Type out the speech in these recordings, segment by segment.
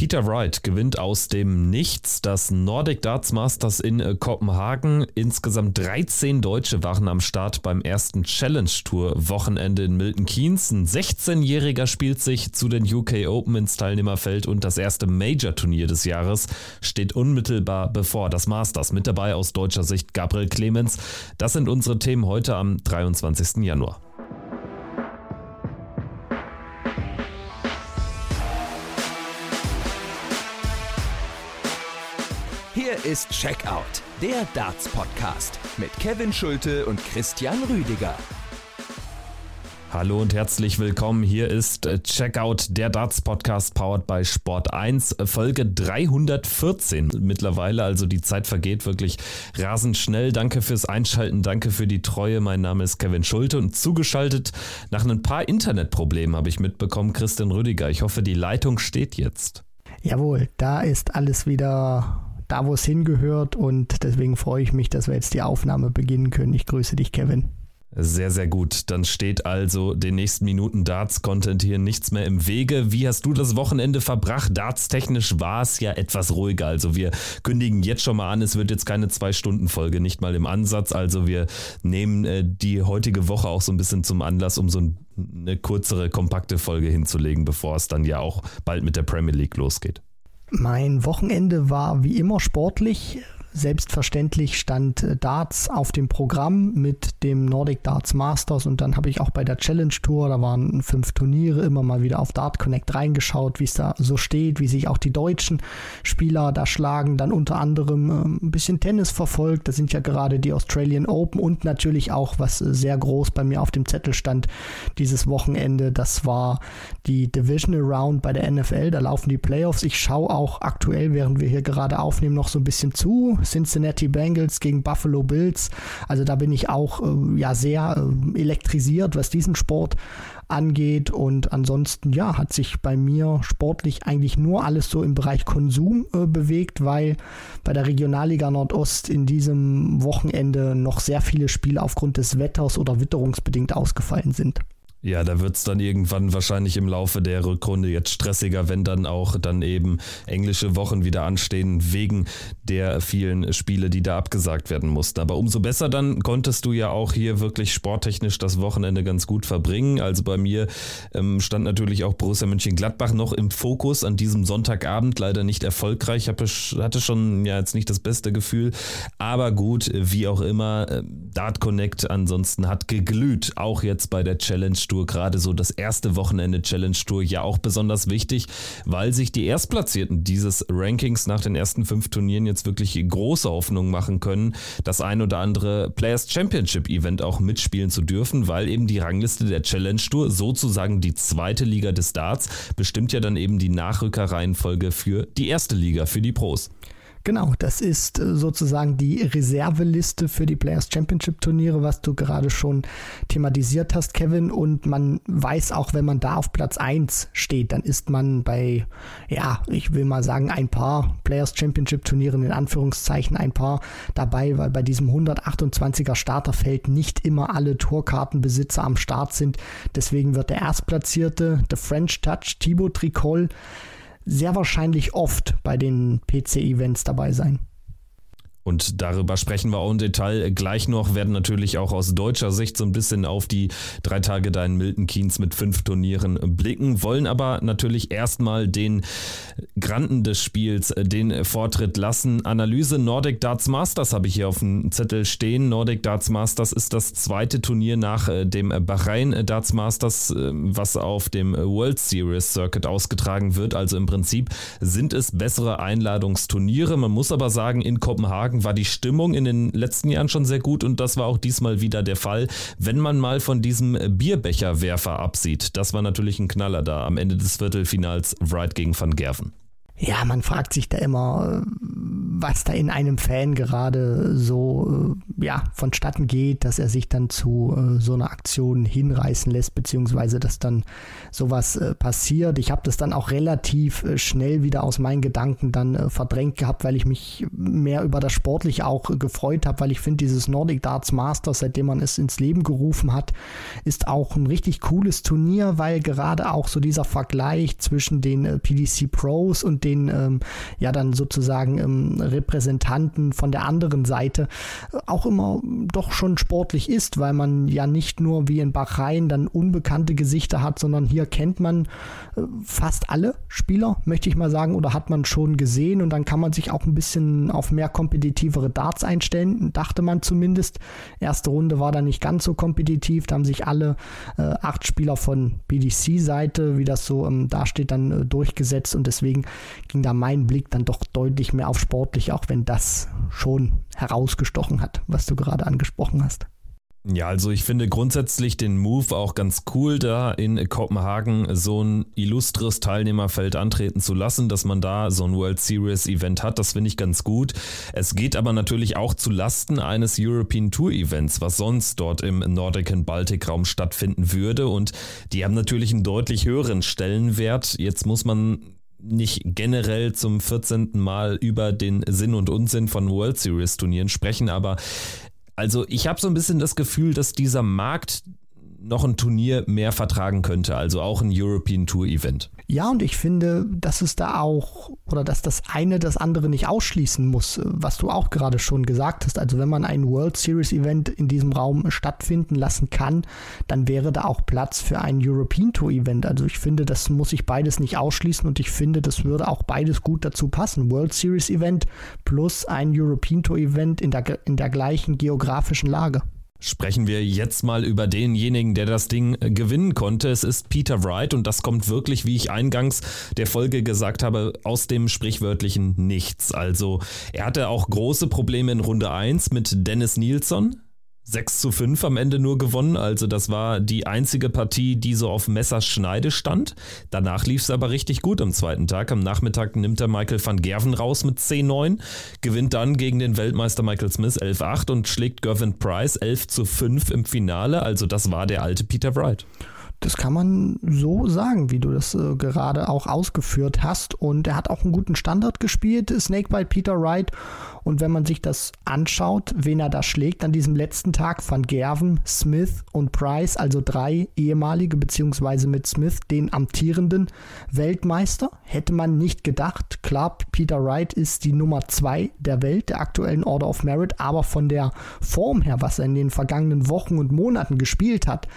Peter Wright gewinnt aus dem Nichts das Nordic Darts Masters in äh, Kopenhagen. Insgesamt 13 Deutsche waren am Start beim ersten Challenge Tour Wochenende in Milton Keynes. Ein 16-Jähriger spielt sich zu den UK Open ins Teilnehmerfeld und das erste Major Turnier des Jahres steht unmittelbar bevor. Das Masters mit dabei aus deutscher Sicht Gabriel Clemens. Das sind unsere Themen heute am 23. Januar. Ist Checkout, der Darts Podcast mit Kevin Schulte und Christian Rüdiger. Hallo und herzlich willkommen. Hier ist Checkout, der Darts Podcast powered by Sport 1, Folge 314 mittlerweile. Also die Zeit vergeht wirklich rasend schnell. Danke fürs Einschalten, danke für die Treue. Mein Name ist Kevin Schulte und zugeschaltet nach ein paar Internetproblemen habe ich mitbekommen, Christian Rüdiger. Ich hoffe, die Leitung steht jetzt. Jawohl, da ist alles wieder da, wo es hingehört. Und deswegen freue ich mich, dass wir jetzt die Aufnahme beginnen können. Ich grüße dich, Kevin. Sehr, sehr gut. Dann steht also den nächsten Minuten Darts-Content hier nichts mehr im Wege. Wie hast du das Wochenende verbracht? Darts-technisch war es ja etwas ruhiger. Also wir kündigen jetzt schon mal an, es wird jetzt keine Zwei-Stunden-Folge, nicht mal im Ansatz. Also wir nehmen äh, die heutige Woche auch so ein bisschen zum Anlass, um so ein, eine kürzere, kompakte Folge hinzulegen, bevor es dann ja auch bald mit der Premier League losgeht. Mein Wochenende war wie immer sportlich. Selbstverständlich stand äh, Darts auf dem Programm mit dem Nordic Darts Masters und dann habe ich auch bei der Challenge Tour, da waren fünf Turniere, immer mal wieder auf Dart Connect reingeschaut, wie es da so steht, wie sich auch die deutschen Spieler da schlagen. Dann unter anderem äh, ein bisschen Tennis verfolgt, das sind ja gerade die Australian Open und natürlich auch, was äh, sehr groß bei mir auf dem Zettel stand, dieses Wochenende, das war die Divisional Round bei der NFL, da laufen die Playoffs. Ich schaue auch aktuell, während wir hier gerade aufnehmen, noch so ein bisschen zu Cincinnati Bengals gegen Buffalo Bills. Also da bin ich auch äh, ja sehr äh, elektrisiert, was diesen Sport angeht. Und ansonsten, ja, hat sich bei mir sportlich eigentlich nur alles so im Bereich Konsum äh, bewegt, weil bei der Regionalliga Nordost in diesem Wochenende noch sehr viele Spiele aufgrund des Wetters oder witterungsbedingt ausgefallen sind. Ja, da wird es dann irgendwann wahrscheinlich im Laufe der Rückrunde jetzt stressiger, wenn dann auch dann eben englische Wochen wieder anstehen, wegen der vielen Spiele, die da abgesagt werden mussten. Aber umso besser dann konntest du ja auch hier wirklich sporttechnisch das Wochenende ganz gut verbringen. Also bei mir ähm, stand natürlich auch Borussia Mönchengladbach noch im Fokus an diesem Sonntagabend, leider nicht erfolgreich. Ich hatte schon ja jetzt nicht das beste Gefühl, aber gut, wie auch immer, äh, Dart Connect ansonsten hat geglüht, auch jetzt bei der Challenge Tour, gerade so das erste Wochenende Challenge Tour, ja auch besonders wichtig, weil sich die Erstplatzierten dieses Rankings nach den ersten fünf Turnieren jetzt wirklich große Hoffnung machen können, das ein oder andere Players Championship Event auch mitspielen zu dürfen, weil eben die Rangliste der Challenge Tour, sozusagen die zweite Liga des Darts, bestimmt ja dann eben die Nachrückerreihenfolge für die erste Liga, für die Pros. Genau, das ist äh, sozusagen die Reserveliste für die Players Championship Turniere, was du gerade schon thematisiert hast, Kevin. Und man weiß auch, wenn man da auf Platz 1 steht, dann ist man bei, ja, ich will mal sagen, ein paar Players Championship Turnieren in Anführungszeichen ein paar dabei, weil bei diesem 128er Starterfeld nicht immer alle Tourkartenbesitzer am Start sind. Deswegen wird der Erstplatzierte, der French Touch, Thibaut Tricol, sehr wahrscheinlich oft bei den PC-Events dabei sein. Und darüber sprechen wir auch im Detail gleich noch, werden natürlich auch aus deutscher Sicht so ein bisschen auf die drei Tage da in Milton Keynes mit fünf Turnieren blicken, wollen aber natürlich erstmal den Granden des Spiels äh, den Vortritt lassen. Analyse Nordic Darts Masters habe ich hier auf dem Zettel stehen. Nordic Darts Masters ist das zweite Turnier nach äh, dem Bahrain Darts Masters, äh, was auf dem World Series Circuit ausgetragen wird. Also im Prinzip sind es bessere Einladungsturniere. Man muss aber sagen, in Kopenhagen sagen, war die Stimmung in den letzten Jahren schon sehr gut und das war auch diesmal wieder der Fall. Wenn man mal von diesem Bierbecherwerfer absieht, das war natürlich ein Knaller da am Ende des Viertelfinals Wright gegen Van Gerven. Ja, man fragt sich da immer, was da in einem Fan gerade so äh, ja vonstatten geht, dass er sich dann zu äh, so einer Aktion hinreißen lässt, beziehungsweise dass dann sowas äh, passiert. Ich habe das dann auch relativ äh, schnell wieder aus meinen Gedanken dann äh, verdrängt gehabt, weil ich mich mehr über das Sportliche auch gefreut habe, weil ich finde, dieses Nordic Darts Masters, seitdem man es ins Leben gerufen hat, ist auch ein richtig cooles Turnier, weil gerade auch so dieser Vergleich zwischen den äh, PDC Pros und den ähm, ja dann sozusagen ähm, Repräsentanten von der anderen Seite äh, auch immer doch schon sportlich ist, weil man ja nicht nur wie in Bahrain dann unbekannte Gesichter hat, sondern hier kennt man äh, fast alle Spieler, möchte ich mal sagen, oder hat man schon gesehen. Und dann kann man sich auch ein bisschen auf mehr kompetitivere Darts einstellen, dachte man zumindest. Erste Runde war dann nicht ganz so kompetitiv, da haben sich alle äh, acht Spieler von BDC-Seite, wie das so ähm, dasteht, dann äh, durchgesetzt. Und deswegen ging da mein Blick dann doch deutlich mehr auf sportlich, auch wenn das schon herausgestochen hat, was du gerade angesprochen hast. Ja, also ich finde grundsätzlich den Move auch ganz cool, da in Kopenhagen so ein illustres Teilnehmerfeld antreten zu lassen, dass man da so ein World Series Event hat. Das finde ich ganz gut. Es geht aber natürlich auch zu Lasten eines European Tour Events, was sonst dort im Nordic und Baltic Raum stattfinden würde. Und die haben natürlich einen deutlich höheren Stellenwert. Jetzt muss man nicht generell zum 14. Mal über den Sinn und Unsinn von World Series Turnieren sprechen, aber also ich habe so ein bisschen das Gefühl, dass dieser Markt noch ein Turnier mehr vertragen könnte, also auch ein European Tour Event. Ja, und ich finde, dass es da auch oder dass das eine das andere nicht ausschließen muss, was du auch gerade schon gesagt hast. Also wenn man ein World Series Event in diesem Raum stattfinden lassen kann, dann wäre da auch Platz für ein European Tour Event. Also ich finde, das muss sich beides nicht ausschließen und ich finde, das würde auch beides gut dazu passen. World Series Event plus ein European Tour Event in der, in der gleichen geografischen Lage. Sprechen wir jetzt mal über denjenigen, der das Ding äh, gewinnen konnte. Es ist Peter Wright und das kommt wirklich, wie ich eingangs der Folge gesagt habe, aus dem sprichwörtlichen Nichts. Also er hatte auch große Probleme in Runde 1 mit Dennis Nilsson. 6 zu 5 am Ende nur gewonnen. Also das war die einzige Partie, die so auf Messerschneide stand. Danach lief es aber richtig gut am zweiten Tag. Am Nachmittag nimmt er Michael van Gerven raus mit 10-9, gewinnt dann gegen den Weltmeister Michael Smith 11-8 und schlägt Gervin Price 11 zu 5 im Finale. Also das war der alte Peter Wright. Das kann man so sagen, wie du das äh, gerade auch ausgeführt hast. Und er hat auch einen guten Standard gespielt, Snakebite Peter Wright. Und wenn man sich das anschaut, wen er da schlägt an diesem letzten Tag, Van Gerven, Smith und Price, also drei ehemalige, beziehungsweise mit Smith den amtierenden Weltmeister, hätte man nicht gedacht. Klar, Peter Wright ist die Nummer zwei der Welt, der aktuellen Order of Merit, aber von der Form her, was er in den vergangenen Wochen und Monaten gespielt hat,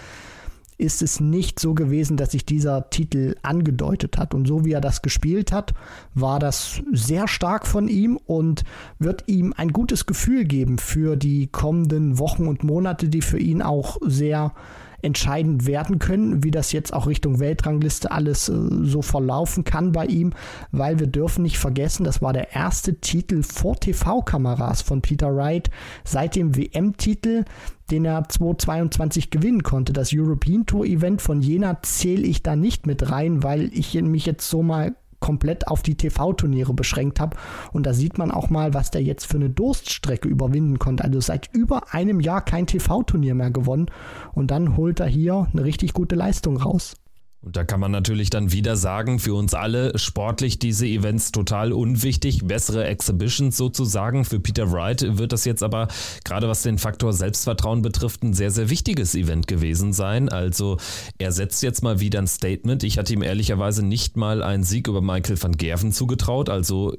ist es nicht so gewesen, dass sich dieser Titel angedeutet hat. Und so wie er das gespielt hat, war das sehr stark von ihm und wird ihm ein gutes Gefühl geben für die kommenden Wochen und Monate, die für ihn auch sehr entscheidend werden können, wie das jetzt auch Richtung Weltrangliste alles äh, so verlaufen kann bei ihm, weil wir dürfen nicht vergessen, das war der erste Titel vor TV-Kameras von Peter Wright seit dem WM-Titel, den er 2022 gewinnen konnte. Das European Tour Event von Jena zähle ich da nicht mit rein, weil ich mich jetzt so mal komplett auf die TV-Turniere beschränkt habe. Und da sieht man auch mal, was der jetzt für eine Durststrecke überwinden konnte. Also seit über einem Jahr kein TV-Turnier mehr gewonnen. Und dann holt er hier eine richtig gute Leistung raus. Und da kann man natürlich dann wieder sagen, für uns alle sportlich diese Events total unwichtig, bessere Exhibitions sozusagen. Für Peter Wright wird das jetzt aber gerade was den Faktor Selbstvertrauen betrifft ein sehr, sehr wichtiges Event gewesen sein. Also er setzt jetzt mal wieder ein Statement. Ich hatte ihm ehrlicherweise nicht mal einen Sieg über Michael van Gerven zugetraut. Also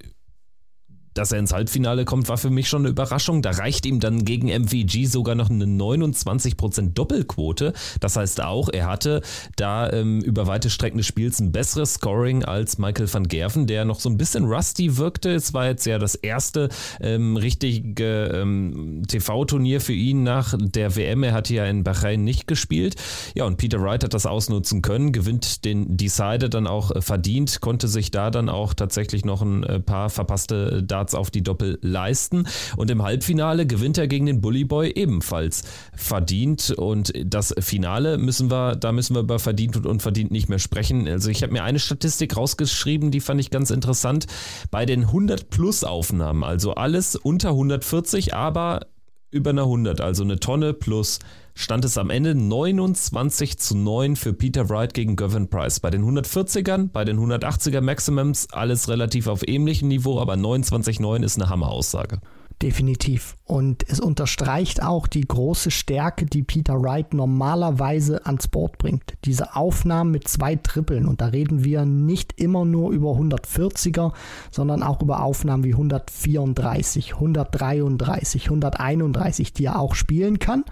dass er ins Halbfinale kommt, war für mich schon eine Überraschung. Da reicht ihm dann gegen MVG sogar noch eine 29% Doppelquote. Das heißt auch, er hatte da ähm, über weite Strecken des Spiels ein besseres Scoring als Michael van Gerven, der noch so ein bisschen rusty wirkte. Es war jetzt ja das erste ähm, richtige ähm, TV-Turnier für ihn nach der WM. Er hatte ja in Bahrain nicht gespielt. Ja, und Peter Wright hat das ausnutzen können, gewinnt den Decider dann auch äh, verdient, konnte sich da dann auch tatsächlich noch ein äh, paar verpasste Daten Darts auf die Doppel leisten. Und im Halbfinale gewinnt er gegen den Bully Boy ebenfalls verdient. Und das Finale müssen wir, da müssen wir über verdient und unverdient nicht mehr sprechen. Also ich habe mir eine Statistik rausgeschrieben, die fand ich ganz interessant. Bei den 100 Plus Aufnahmen, also alles unter 140, aber über eine 100, also eine Tonne plus, stand es am Ende 29 zu 9 für Peter Wright gegen Gavin Price. Bei den 140ern, bei den 180er Maximums alles relativ auf ähnlichem Niveau, aber 29-9 ist eine Hammeraussage. Definitiv. Und es unterstreicht auch die große Stärke, die Peter Wright normalerweise ans Board bringt. Diese Aufnahmen mit zwei Trippeln. Und da reden wir nicht immer nur über 140er, sondern auch über Aufnahmen wie 134, 133, 131, die er auch spielen kann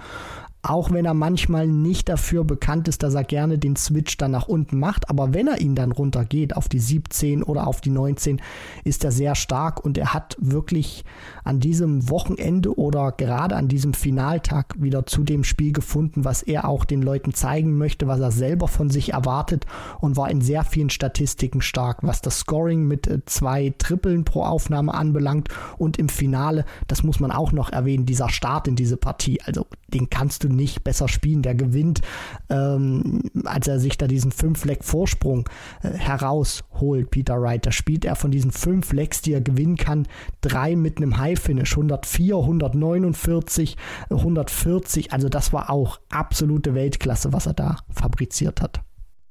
auch wenn er manchmal nicht dafür bekannt ist, dass er gerne den Switch dann nach unten macht. Aber wenn er ihn dann runtergeht auf die 17 oder auf die 19, ist er sehr stark und er hat wirklich an diesem Wochenende oder gerade an diesem Finaltag wieder zu dem Spiel gefunden, was er auch den Leuten zeigen möchte, was er selber von sich erwartet und war in sehr vielen Statistiken stark, was das Scoring mit äh, zwei Trippeln pro Aufnahme anbelangt und im Finale, das muss man auch noch erwähnen, dieser Start in diese Partie, also den kannst du nicht besser spielen. Der gewinnt, ähm, als er sich da diesen 5-Leck-Vorsprung äh, herausholt, Peter Wright. Da spielt er von diesen 5 Lecks, die er gewinnen kann, drei mit einem High-Finish. 104, 149, 140. Also das war auch absolute Weltklasse, was er da fabriziert hat.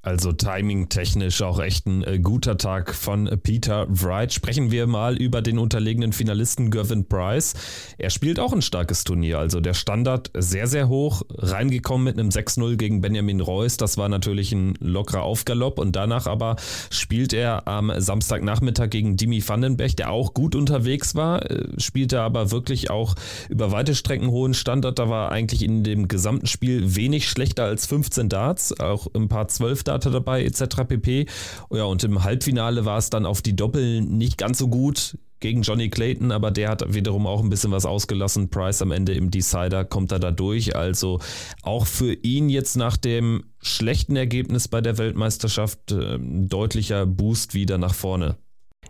Also timing-technisch auch echt ein äh, guter Tag von äh, Peter Wright. Sprechen wir mal über den unterlegenen Finalisten Gervin Price. Er spielt auch ein starkes Turnier. Also der Standard sehr, sehr hoch. Reingekommen mit einem 6-0 gegen Benjamin Reus. Das war natürlich ein lockerer Aufgalopp. Und danach aber spielt er am Samstagnachmittag gegen Dimi Vandenberg, der auch gut unterwegs war. Äh, spielte aber wirklich auch über weite Strecken hohen Standard. Da war eigentlich in dem gesamten Spiel wenig schlechter als 15 Darts. Auch ein paar 12 Darts Starter dabei etc. pp. Ja, und im Halbfinale war es dann auf die Doppel nicht ganz so gut gegen Johnny Clayton, aber der hat wiederum auch ein bisschen was ausgelassen. Price am Ende im Decider kommt er da durch. Also auch für ihn jetzt nach dem schlechten Ergebnis bei der Weltmeisterschaft äh, deutlicher Boost wieder nach vorne.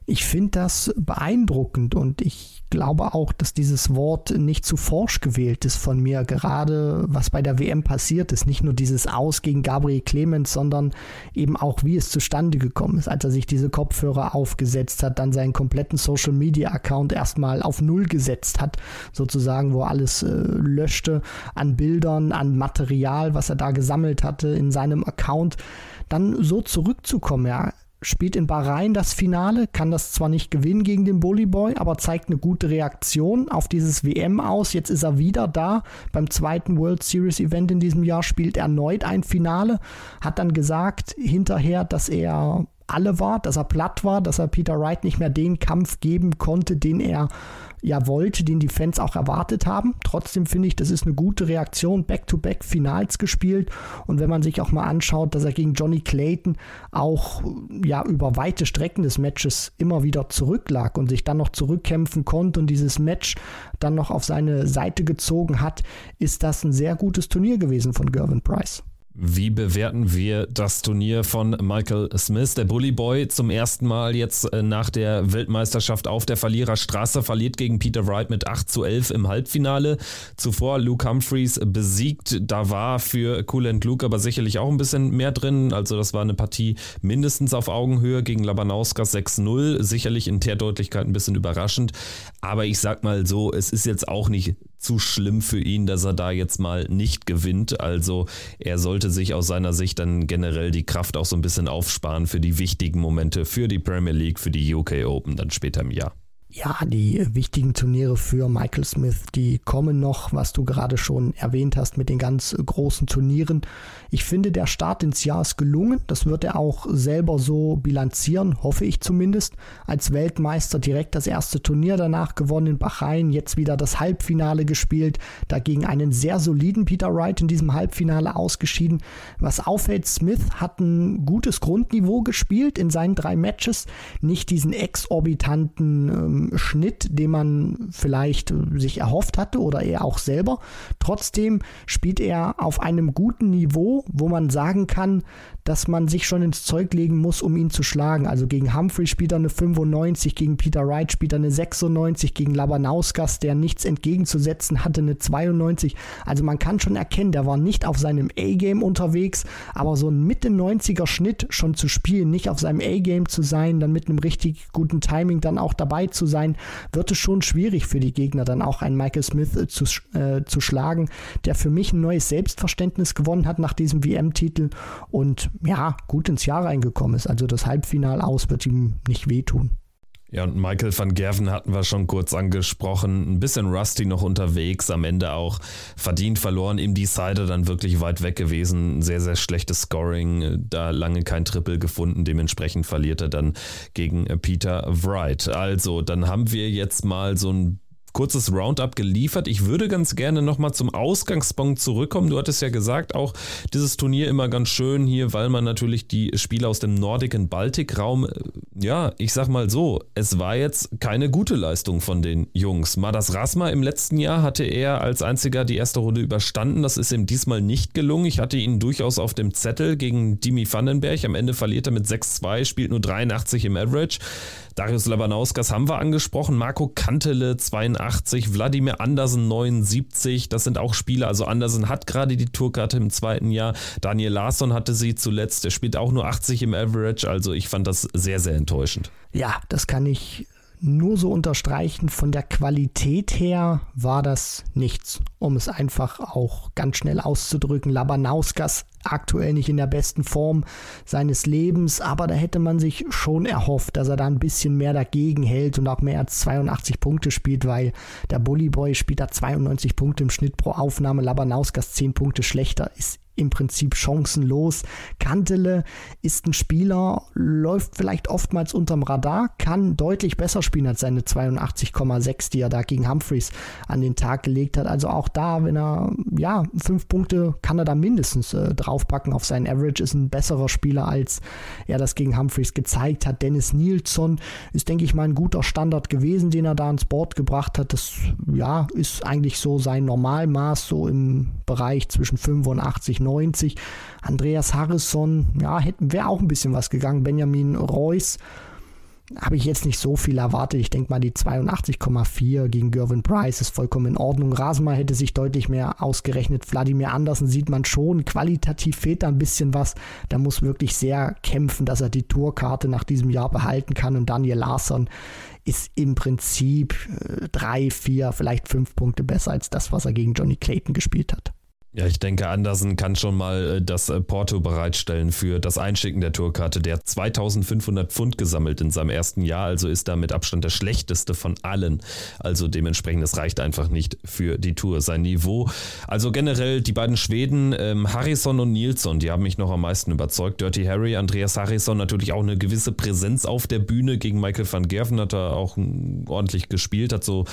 Ich finde das beeindruckend und ich glaube auch, dass dieses Wort nicht zu forsch gewählt ist von mir, gerade was bei der WM passiert ist. Nicht nur dieses Aus gegen Gabriel Clemens, sondern eben auch, wie es zustande gekommen ist, als er sich diese Kopfhörer aufgesetzt hat, dann seinen kompletten Social Media Account erstmal auf Null gesetzt hat, sozusagen, wo alles äh, löschte an Bildern, an Material, was er da gesammelt hatte in seinem Account dann so zurückzukommen. Ja, spielt in Bahrain das Finale, kann das zwar nicht gewinnen gegen den Bully Boy, aber zeigt eine gute Reaktion auf dieses WM aus. Jetzt ist er wieder da beim zweiten World Series Event in diesem Jahr, spielt erneut ein Finale, hat dann gesagt hinterher, dass er alle war, dass er platt war, dass er Peter Wright nicht mehr den Kampf geben konnte, den er ja wollte, den die Fans auch erwartet haben. Trotzdem finde ich, das ist eine gute Reaktion. Back-to-back Finals gespielt. Und wenn man sich auch mal anschaut, dass er gegen Johnny Clayton auch ja über weite Strecken des Matches immer wieder zurücklag und sich dann noch zurückkämpfen konnte und dieses Match dann noch auf seine Seite gezogen hat, ist das ein sehr gutes Turnier gewesen von Gervin Price. Wie bewerten wir das Turnier von Michael Smith? Der Bully Boy zum ersten Mal jetzt äh, nach der Weltmeisterschaft auf der Verliererstraße verliert gegen Peter Wright mit 8 zu 11 im Halbfinale. Zuvor Luke Humphreys besiegt. Da war für Cool and Luke aber sicherlich auch ein bisschen mehr drin. Also das war eine Partie mindestens auf Augenhöhe gegen Labanauskas 6-0. Sicherlich in der Deutlichkeit ein bisschen überraschend. Aber ich sag mal so, es ist jetzt auch nicht zu schlimm für ihn, dass er da jetzt mal nicht gewinnt. Also er sollte sich aus seiner Sicht dann generell die Kraft auch so ein bisschen aufsparen für die wichtigen Momente, für die Premier League, für die UK Open dann später im Jahr. Ja, die wichtigen Turniere für Michael Smith, die kommen noch, was du gerade schon erwähnt hast mit den ganz großen Turnieren. Ich finde, der Start ins Jahr ist gelungen. Das wird er auch selber so bilanzieren, hoffe ich zumindest. Als Weltmeister direkt das erste Turnier danach gewonnen in Bahrain, jetzt wieder das Halbfinale gespielt, dagegen einen sehr soliden Peter Wright in diesem Halbfinale ausgeschieden. Was auffällt, Smith hat ein gutes Grundniveau gespielt in seinen drei Matches, nicht diesen exorbitanten ähm, Schnitt, den man vielleicht sich erhofft hatte oder er auch selber. Trotzdem spielt er auf einem guten Niveau, wo man sagen kann, dass man sich schon ins Zeug legen muss, um ihn zu schlagen. Also gegen Humphrey spielt er eine 95, gegen Peter Wright spielt er eine 96, gegen Labanauskas, der nichts entgegenzusetzen hatte, eine 92. Also man kann schon erkennen, der war nicht auf seinem A-Game unterwegs, aber so ein Mitte 90er Schnitt schon zu spielen, nicht auf seinem A-Game zu sein, dann mit einem richtig guten Timing dann auch dabei zu sein, wird es schon schwierig für die Gegner, dann auch einen Michael Smith äh, zu, äh, zu schlagen, der für mich ein neues Selbstverständnis gewonnen hat nach diesem WM-Titel und ja, gut ins Jahr reingekommen ist. Also das Halbfinal aus wird ihm nicht wehtun. Ja, und Michael van Gerven hatten wir schon kurz angesprochen. Ein bisschen rusty noch unterwegs, am Ende auch verdient verloren, im Decider dann wirklich weit weg gewesen. Sehr, sehr schlechtes Scoring, da lange kein Triple gefunden. Dementsprechend verliert er dann gegen Peter Wright. Also, dann haben wir jetzt mal so ein kurzes Roundup geliefert. Ich würde ganz gerne nochmal zum Ausgangspunkt zurückkommen. Du hattest ja gesagt, auch dieses Turnier immer ganz schön hier, weil man natürlich die Spieler aus dem Nordic- und Baltik-Raum, äh, ja, ich sag mal so, es war jetzt keine gute Leistung von den Jungs. Madas Rasma im letzten Jahr hatte er als einziger die erste Runde überstanden. Das ist ihm diesmal nicht gelungen. Ich hatte ihn durchaus auf dem Zettel gegen Dimi Vandenberg. Am Ende verliert er mit 6-2, spielt nur 83 im Average. Darius Labanauskas haben wir angesprochen, Marco Kantele 82, Wladimir Andersen 79, das sind auch Spieler, also Andersen hat gerade die Tourkarte im zweiten Jahr, Daniel Larsson hatte sie zuletzt, der spielt auch nur 80 im Average, also ich fand das sehr, sehr enttäuschend. Ja, das kann ich nur so unterstreichen, von der Qualität her war das nichts, um es einfach auch ganz schnell auszudrücken. Labanauskas aktuell nicht in der besten Form seines Lebens, aber da hätte man sich schon erhofft, dass er da ein bisschen mehr dagegen hält und auch mehr als 82 Punkte spielt, weil der Bullyboy spielt da 92 Punkte im Schnitt pro Aufnahme, Labanauskas 10 Punkte schlechter, ist im Prinzip chancenlos. Kantele ist ein Spieler, läuft vielleicht oftmals unterm Radar, kann deutlich besser spielen als seine 82,6, die er da gegen Humphreys an den Tag gelegt hat. Also auch da, wenn er, ja, fünf Punkte kann er da mindestens äh, draufpacken auf seinen Average, ist ein besserer Spieler, als er das gegen Humphreys gezeigt hat. Dennis Nilsson ist, denke ich mal, ein guter Standard gewesen, den er da ins Board gebracht hat. Das, ja, ist eigentlich so sein Normalmaß, so im Bereich zwischen 85 90. Andreas Harrison, ja, wäre auch ein bisschen was gegangen. Benjamin Reus habe ich jetzt nicht so viel erwartet. Ich denke mal, die 82,4 gegen Gervin Price ist vollkommen in Ordnung. Rasma hätte sich deutlich mehr ausgerechnet. Wladimir Andersen sieht man schon. Qualitativ fehlt da ein bisschen was. Da muss wirklich sehr kämpfen, dass er die Tourkarte nach diesem Jahr behalten kann. Und Daniel Larsson ist im Prinzip äh, drei, vier, vielleicht fünf Punkte besser als das, was er gegen Johnny Clayton gespielt hat. Ja, ich denke, Andersen kann schon mal äh, das äh, Porto bereitstellen für das Einschicken der Tourkarte. Der hat 2500 Pfund gesammelt in seinem ersten Jahr, also ist da mit Abstand der schlechteste von allen. Also dementsprechend, es reicht einfach nicht für die Tour. Sein Niveau. Also generell die beiden Schweden, ähm, Harrison und Nilsson, die haben mich noch am meisten überzeugt. Dirty Harry, Andreas Harrison natürlich auch eine gewisse Präsenz auf der Bühne. Gegen Michael van Gerven hat er auch ordentlich gespielt, hat so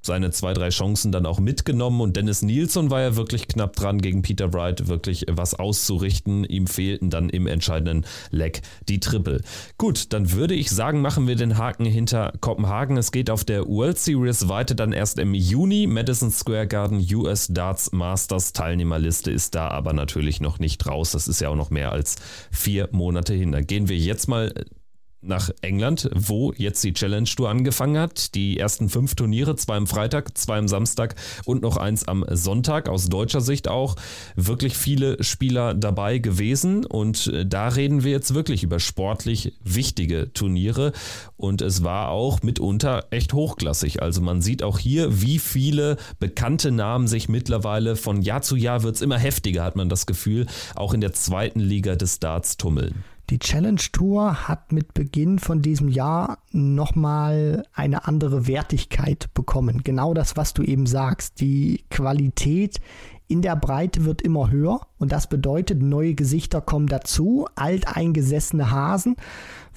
seine zwei, drei Chancen dann auch mitgenommen und Dennis Nielsen war ja wirklich knapp dran, gegen Peter Wright wirklich was auszurichten. Ihm fehlten dann im entscheidenden Leck die Triple. Gut, dann würde ich sagen, machen wir den Haken hinter Kopenhagen. Es geht auf der World Series weiter dann erst im Juni. Madison Square Garden US Darts Masters Teilnehmerliste ist da aber natürlich noch nicht raus. Das ist ja auch noch mehr als vier Monate hin. Da gehen wir jetzt mal nach England, wo jetzt die Challenge Tour angefangen hat. Die ersten fünf Turniere, zwei am Freitag, zwei am Samstag und noch eins am Sonntag. Aus deutscher Sicht auch wirklich viele Spieler dabei gewesen. Und äh, da reden wir jetzt wirklich über sportlich wichtige Turniere. Und es war auch mitunter echt hochklassig. Also man sieht auch hier, wie viele bekannte Namen sich mittlerweile von Jahr zu Jahr wird es immer heftiger, hat man das Gefühl, auch in der zweiten Liga des Darts tummeln. Die Challenge Tour hat mit Beginn von diesem Jahr nochmal eine andere Wertigkeit bekommen. Genau das, was du eben sagst. Die Qualität in der Breite wird immer höher und das bedeutet, neue Gesichter kommen dazu, alteingesessene Hasen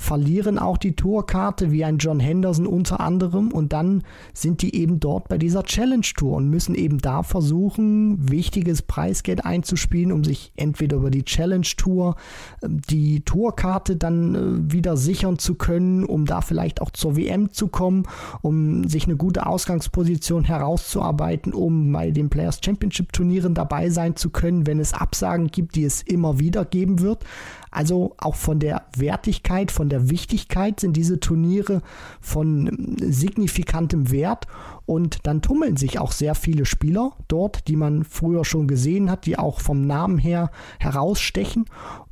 verlieren auch die Tourkarte, wie ein John Henderson unter anderem. Und dann sind die eben dort bei dieser Challenge Tour und müssen eben da versuchen, wichtiges Preisgeld einzuspielen, um sich entweder über die Challenge Tour ähm, die Tourkarte dann äh, wieder sichern zu können, um da vielleicht auch zur WM zu kommen, um sich eine gute Ausgangsposition herauszuarbeiten, um bei den Players Championship Turnieren dabei sein zu können, wenn es Absagen gibt, die es immer wieder geben wird. Also auch von der Wertigkeit, von der Wichtigkeit sind diese Turniere von signifikantem Wert und dann tummeln sich auch sehr viele Spieler dort, die man früher schon gesehen hat, die auch vom Namen her herausstechen.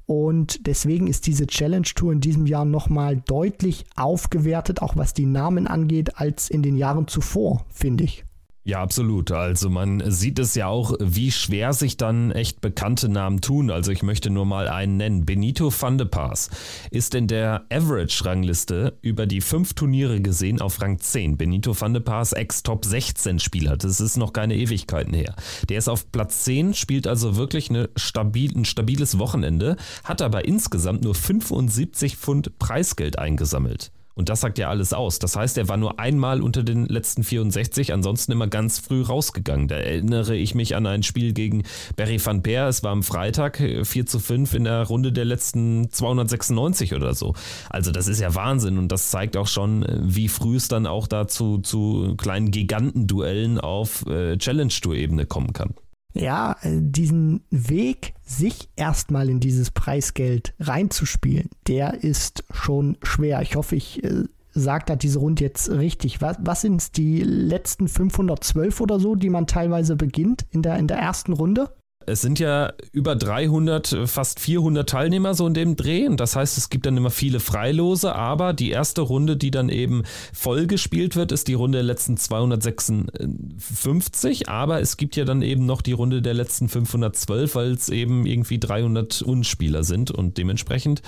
Und deswegen ist diese Challenge Tour in diesem Jahr nochmal deutlich aufgewertet, auch was die Namen angeht, als in den Jahren zuvor, finde ich. Ja, absolut. Also man sieht es ja auch, wie schwer sich dann echt bekannte Namen tun. Also ich möchte nur mal einen nennen. Benito van de Paas ist in der Average-Rangliste über die fünf Turniere gesehen auf Rang 10. Benito van de Paas, Ex-Top 16 Spieler. Das ist noch keine Ewigkeiten her. Der ist auf Platz 10, spielt also wirklich eine stabil, ein stabiles Wochenende, hat aber insgesamt nur 75 Pfund Preisgeld eingesammelt. Und das sagt ja alles aus. Das heißt, er war nur einmal unter den letzten 64, ansonsten immer ganz früh rausgegangen. Da erinnere ich mich an ein Spiel gegen Barry van Peer. Es war am Freitag 4 zu 5 in der Runde der letzten 296 oder so. Also das ist ja Wahnsinn und das zeigt auch schon, wie früh es dann auch dazu zu kleinen Gigantenduellen auf äh, Challenge-Tour-Ebene kommen kann ja, äh, diesen Weg, sich erstmal in dieses Preisgeld reinzuspielen, der ist schon schwer. Ich hoffe, ich äh, sage da diese Runde jetzt richtig. Was, was sind die letzten 512 oder so, die man teilweise beginnt in der, in der ersten Runde? Es sind ja über 300, fast 400 Teilnehmer so in dem Dreh. Und das heißt, es gibt dann immer viele Freilose. Aber die erste Runde, die dann eben voll gespielt wird, ist die Runde der letzten 256. Aber es gibt ja dann eben noch die Runde der letzten 512, weil es eben irgendwie 300 Unspieler sind. Und dementsprechend,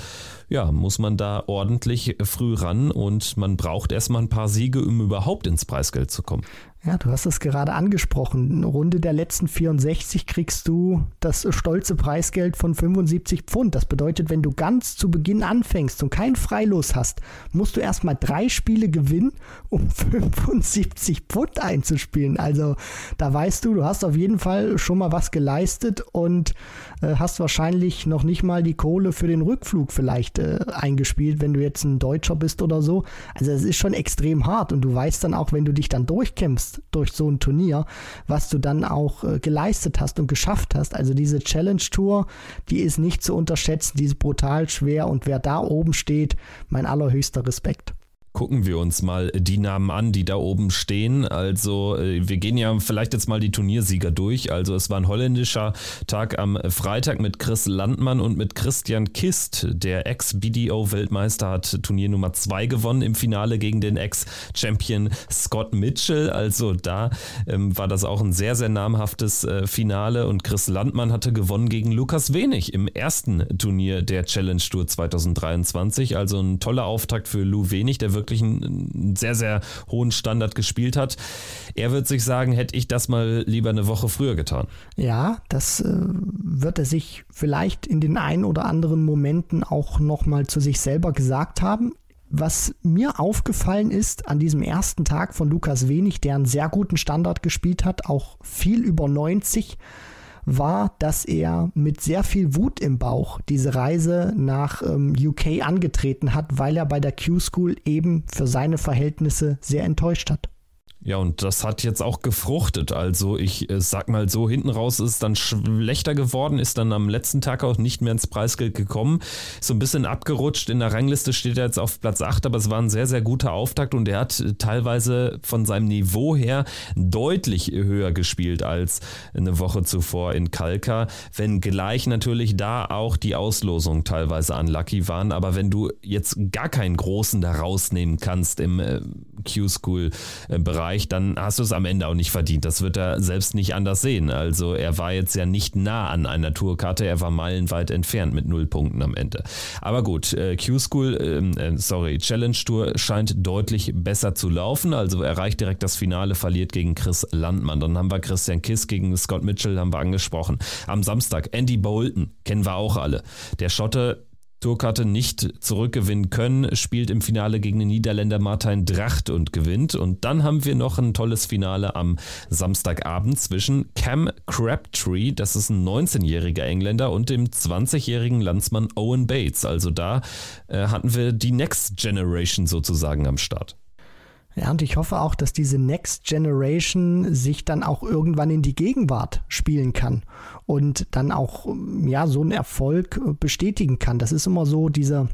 ja, muss man da ordentlich früh ran. Und man braucht erstmal ein paar Siege, um überhaupt ins Preisgeld zu kommen. Ja, du hast es gerade angesprochen. Eine Runde der letzten 64 kriegst du das stolze Preisgeld von 75 Pfund. Das bedeutet, wenn du ganz zu Beginn anfängst und kein Freilos hast, musst du erstmal drei Spiele gewinnen, um 75 Pfund einzuspielen. Also da weißt du, du hast auf jeden Fall schon mal was geleistet und äh, hast wahrscheinlich noch nicht mal die Kohle für den Rückflug vielleicht äh, eingespielt, wenn du jetzt ein Deutscher bist oder so. Also es ist schon extrem hart und du weißt dann auch, wenn du dich dann durchkämpfst, durch so ein Turnier, was du dann auch äh, geleistet hast und geschafft hast. Also diese Challenge Tour, die ist nicht zu unterschätzen, die ist brutal schwer und wer da oben steht, mein allerhöchster Respekt. Gucken wir uns mal die Namen an, die da oben stehen. Also äh, wir gehen ja vielleicht jetzt mal die Turniersieger durch. Also es war ein holländischer Tag am Freitag mit Chris Landmann und mit Christian Kist. Der Ex-BDO-Weltmeister hat Turnier Nummer 2 gewonnen im Finale gegen den Ex-Champion Scott Mitchell. Also da ähm, war das auch ein sehr, sehr namhaftes äh, Finale. Und Chris Landmann hatte gewonnen gegen Lukas Wenig im ersten Turnier der Challenge Tour 2023. Also ein toller Auftakt für Lou Wenig, der wirklich wirklich einen sehr, sehr hohen Standard gespielt hat. Er wird sich sagen, hätte ich das mal lieber eine Woche früher getan. Ja, das äh, wird er sich vielleicht in den ein oder anderen Momenten auch nochmal zu sich selber gesagt haben. Was mir aufgefallen ist an diesem ersten Tag von Lukas Wenig, der einen sehr guten Standard gespielt hat, auch viel über 90, war, dass er mit sehr viel Wut im Bauch diese Reise nach ähm, UK angetreten hat, weil er bei der Q-School eben für seine Verhältnisse sehr enttäuscht hat. Ja, und das hat jetzt auch gefruchtet. Also ich äh, sag mal so, hinten raus ist dann schlechter geworden, ist dann am letzten Tag auch nicht mehr ins Preisgeld gekommen. So ein bisschen abgerutscht. In der Rangliste steht er jetzt auf Platz 8, aber es war ein sehr, sehr guter Auftakt und er hat teilweise von seinem Niveau her deutlich höher gespielt als eine Woche zuvor in Kalka. Wenn gleich natürlich da auch die Auslosungen teilweise unlucky waren. Aber wenn du jetzt gar keinen großen da rausnehmen kannst im äh, Q-School-Bereich, dann hast du es am Ende auch nicht verdient. Das wird er selbst nicht anders sehen. Also er war jetzt ja nicht nah an einer Tourkarte, er war meilenweit entfernt mit null Punkten am Ende. Aber gut, äh, Q-School, ähm, äh, sorry, Challenge Tour scheint deutlich besser zu laufen. Also erreicht direkt das Finale, verliert gegen Chris Landmann. Dann haben wir Christian Kiss gegen Scott Mitchell, haben wir angesprochen. Am Samstag Andy Bolton, kennen wir auch alle. Der Schotte Tourkarte nicht zurückgewinnen können, spielt im Finale gegen den Niederländer Martin Dracht und gewinnt. Und dann haben wir noch ein tolles Finale am Samstagabend zwischen Cam Crabtree, das ist ein 19-jähriger Engländer, und dem 20-jährigen Landsmann Owen Bates. Also da äh, hatten wir die Next Generation sozusagen am Start. Ja, und ich hoffe auch, dass diese Next Generation sich dann auch irgendwann in die Gegenwart spielen kann und dann auch ja so einen Erfolg bestätigen kann. Das ist immer so diese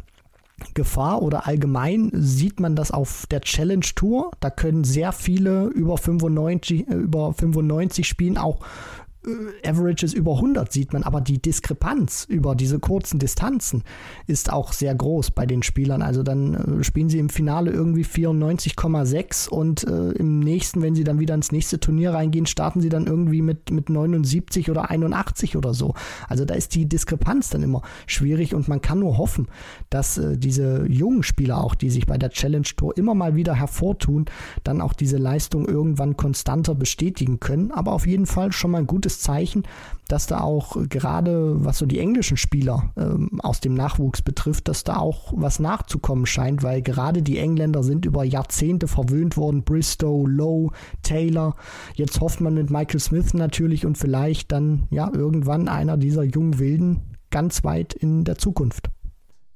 Gefahr oder allgemein sieht man das auf der Challenge Tour. Da können sehr viele über 95, über 95 spielen auch äh, Averages über 100 sieht man, aber die Diskrepanz über diese kurzen Distanzen ist auch sehr groß bei den Spielern. Also dann äh, spielen sie im Finale irgendwie 94,6 und äh, im nächsten, wenn sie dann wieder ins nächste Turnier reingehen, starten sie dann irgendwie mit, mit 79 oder 81 oder so. Also da ist die Diskrepanz dann immer schwierig und man kann nur hoffen, dass äh, diese jungen Spieler auch, die sich bei der Challenge Tour immer mal wieder hervortun, dann auch diese Leistung irgendwann konstanter bestätigen können. Aber auf jeden Fall schon mal ein gutes Zeichen, dass da auch gerade, was so die englischen Spieler ähm, aus dem Nachwuchs betrifft, dass da auch was nachzukommen scheint, weil gerade die Engländer sind über Jahrzehnte verwöhnt worden. Bristow, Lowe, Taylor. Jetzt hofft man mit Michael Smith natürlich und vielleicht dann ja irgendwann einer dieser jungen Wilden ganz weit in der Zukunft.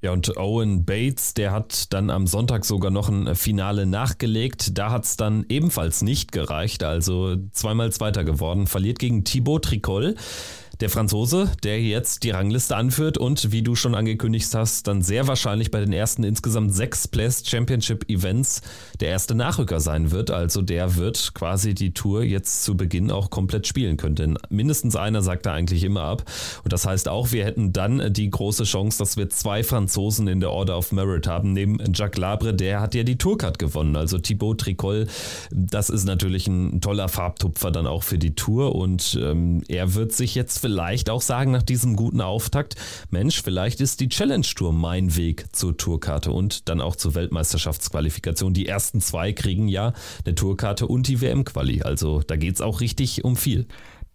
Ja, und Owen Bates, der hat dann am Sonntag sogar noch ein Finale nachgelegt. Da hat es dann ebenfalls nicht gereicht, also zweimal Zweiter geworden. Verliert gegen Thibaut Tricol. Der Franzose, der jetzt die Rangliste anführt und wie du schon angekündigt hast, dann sehr wahrscheinlich bei den ersten insgesamt sechs Players Championship Events der erste Nachrücker sein wird. Also der wird quasi die Tour jetzt zu Beginn auch komplett spielen können. Denn mindestens einer sagt da eigentlich immer ab. Und das heißt auch, wir hätten dann die große Chance, dass wir zwei Franzosen in der Order of Merit haben. Neben Jacques Labre, der hat ja die Tourcard gewonnen. Also Thibaut Tricol, das ist natürlich ein toller Farbtupfer dann auch für die Tour. Und ähm, er wird sich jetzt vielleicht vielleicht auch sagen nach diesem guten Auftakt, Mensch, vielleicht ist die Challenge Tour mein Weg zur Tourkarte und dann auch zur Weltmeisterschaftsqualifikation. Die ersten zwei kriegen ja eine Tourkarte und die WM-Quali. Also da geht es auch richtig um viel.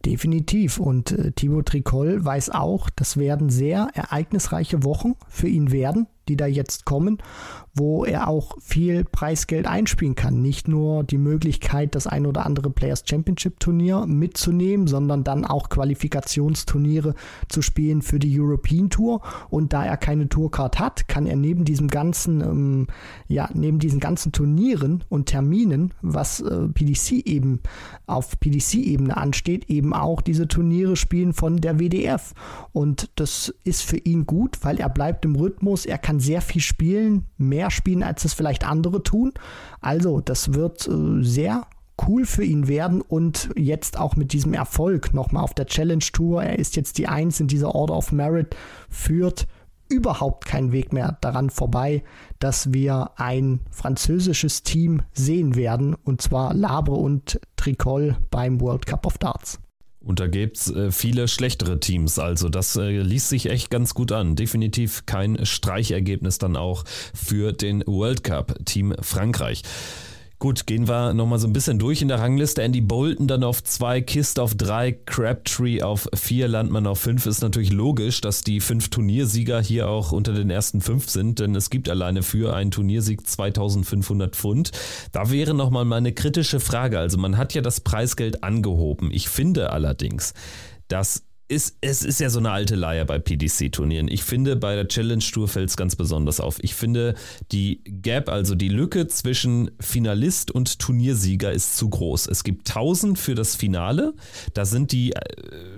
Definitiv. Und äh, Thibaut Tricol weiß auch, das werden sehr ereignisreiche Wochen für ihn werden, die da jetzt kommen wo er auch viel Preisgeld einspielen kann. Nicht nur die Möglichkeit, das ein oder andere Players Championship Turnier mitzunehmen, sondern dann auch Qualifikationsturniere zu spielen für die European Tour. Und da er keine Tourcard hat, kann er neben diesem ganzen, ähm, ja, neben diesen ganzen Turnieren und Terminen, was äh, PDC eben auf PDC-Ebene ansteht, eben auch diese Turniere spielen von der WDF. Und das ist für ihn gut, weil er bleibt im Rhythmus, er kann sehr viel spielen, mehr spielen, als es vielleicht andere tun. Also, das wird äh, sehr cool für ihn werden und jetzt auch mit diesem Erfolg nochmal auf der Challenge Tour. Er ist jetzt die Eins in dieser Order of Merit, führt überhaupt keinen Weg mehr daran vorbei, dass wir ein französisches Team sehen werden, und zwar Labre und Tricol beim World Cup of Darts. Und da gibt es äh, viele schlechtere Teams. Also das äh, liest sich echt ganz gut an. Definitiv kein Streichergebnis dann auch für den World Cup Team Frankreich. Gut, gehen wir nochmal so ein bisschen durch in der Rangliste. Andy Bolton dann auf zwei, Kist auf drei, Crabtree auf vier, Landmann auf fünf. Ist natürlich logisch, dass die fünf Turniersieger hier auch unter den ersten fünf sind, denn es gibt alleine für einen Turniersieg 2500 Pfund. Da wäre nochmal meine kritische Frage. Also man hat ja das Preisgeld angehoben. Ich finde allerdings, dass ist, es ist ja so eine alte Leier bei PDC-Turnieren. Ich finde, bei der Challenge Tour fällt es ganz besonders auf. Ich finde, die Gap, also die Lücke zwischen Finalist und Turniersieger ist zu groß. Es gibt 1000 für das Finale. Da sind die äh,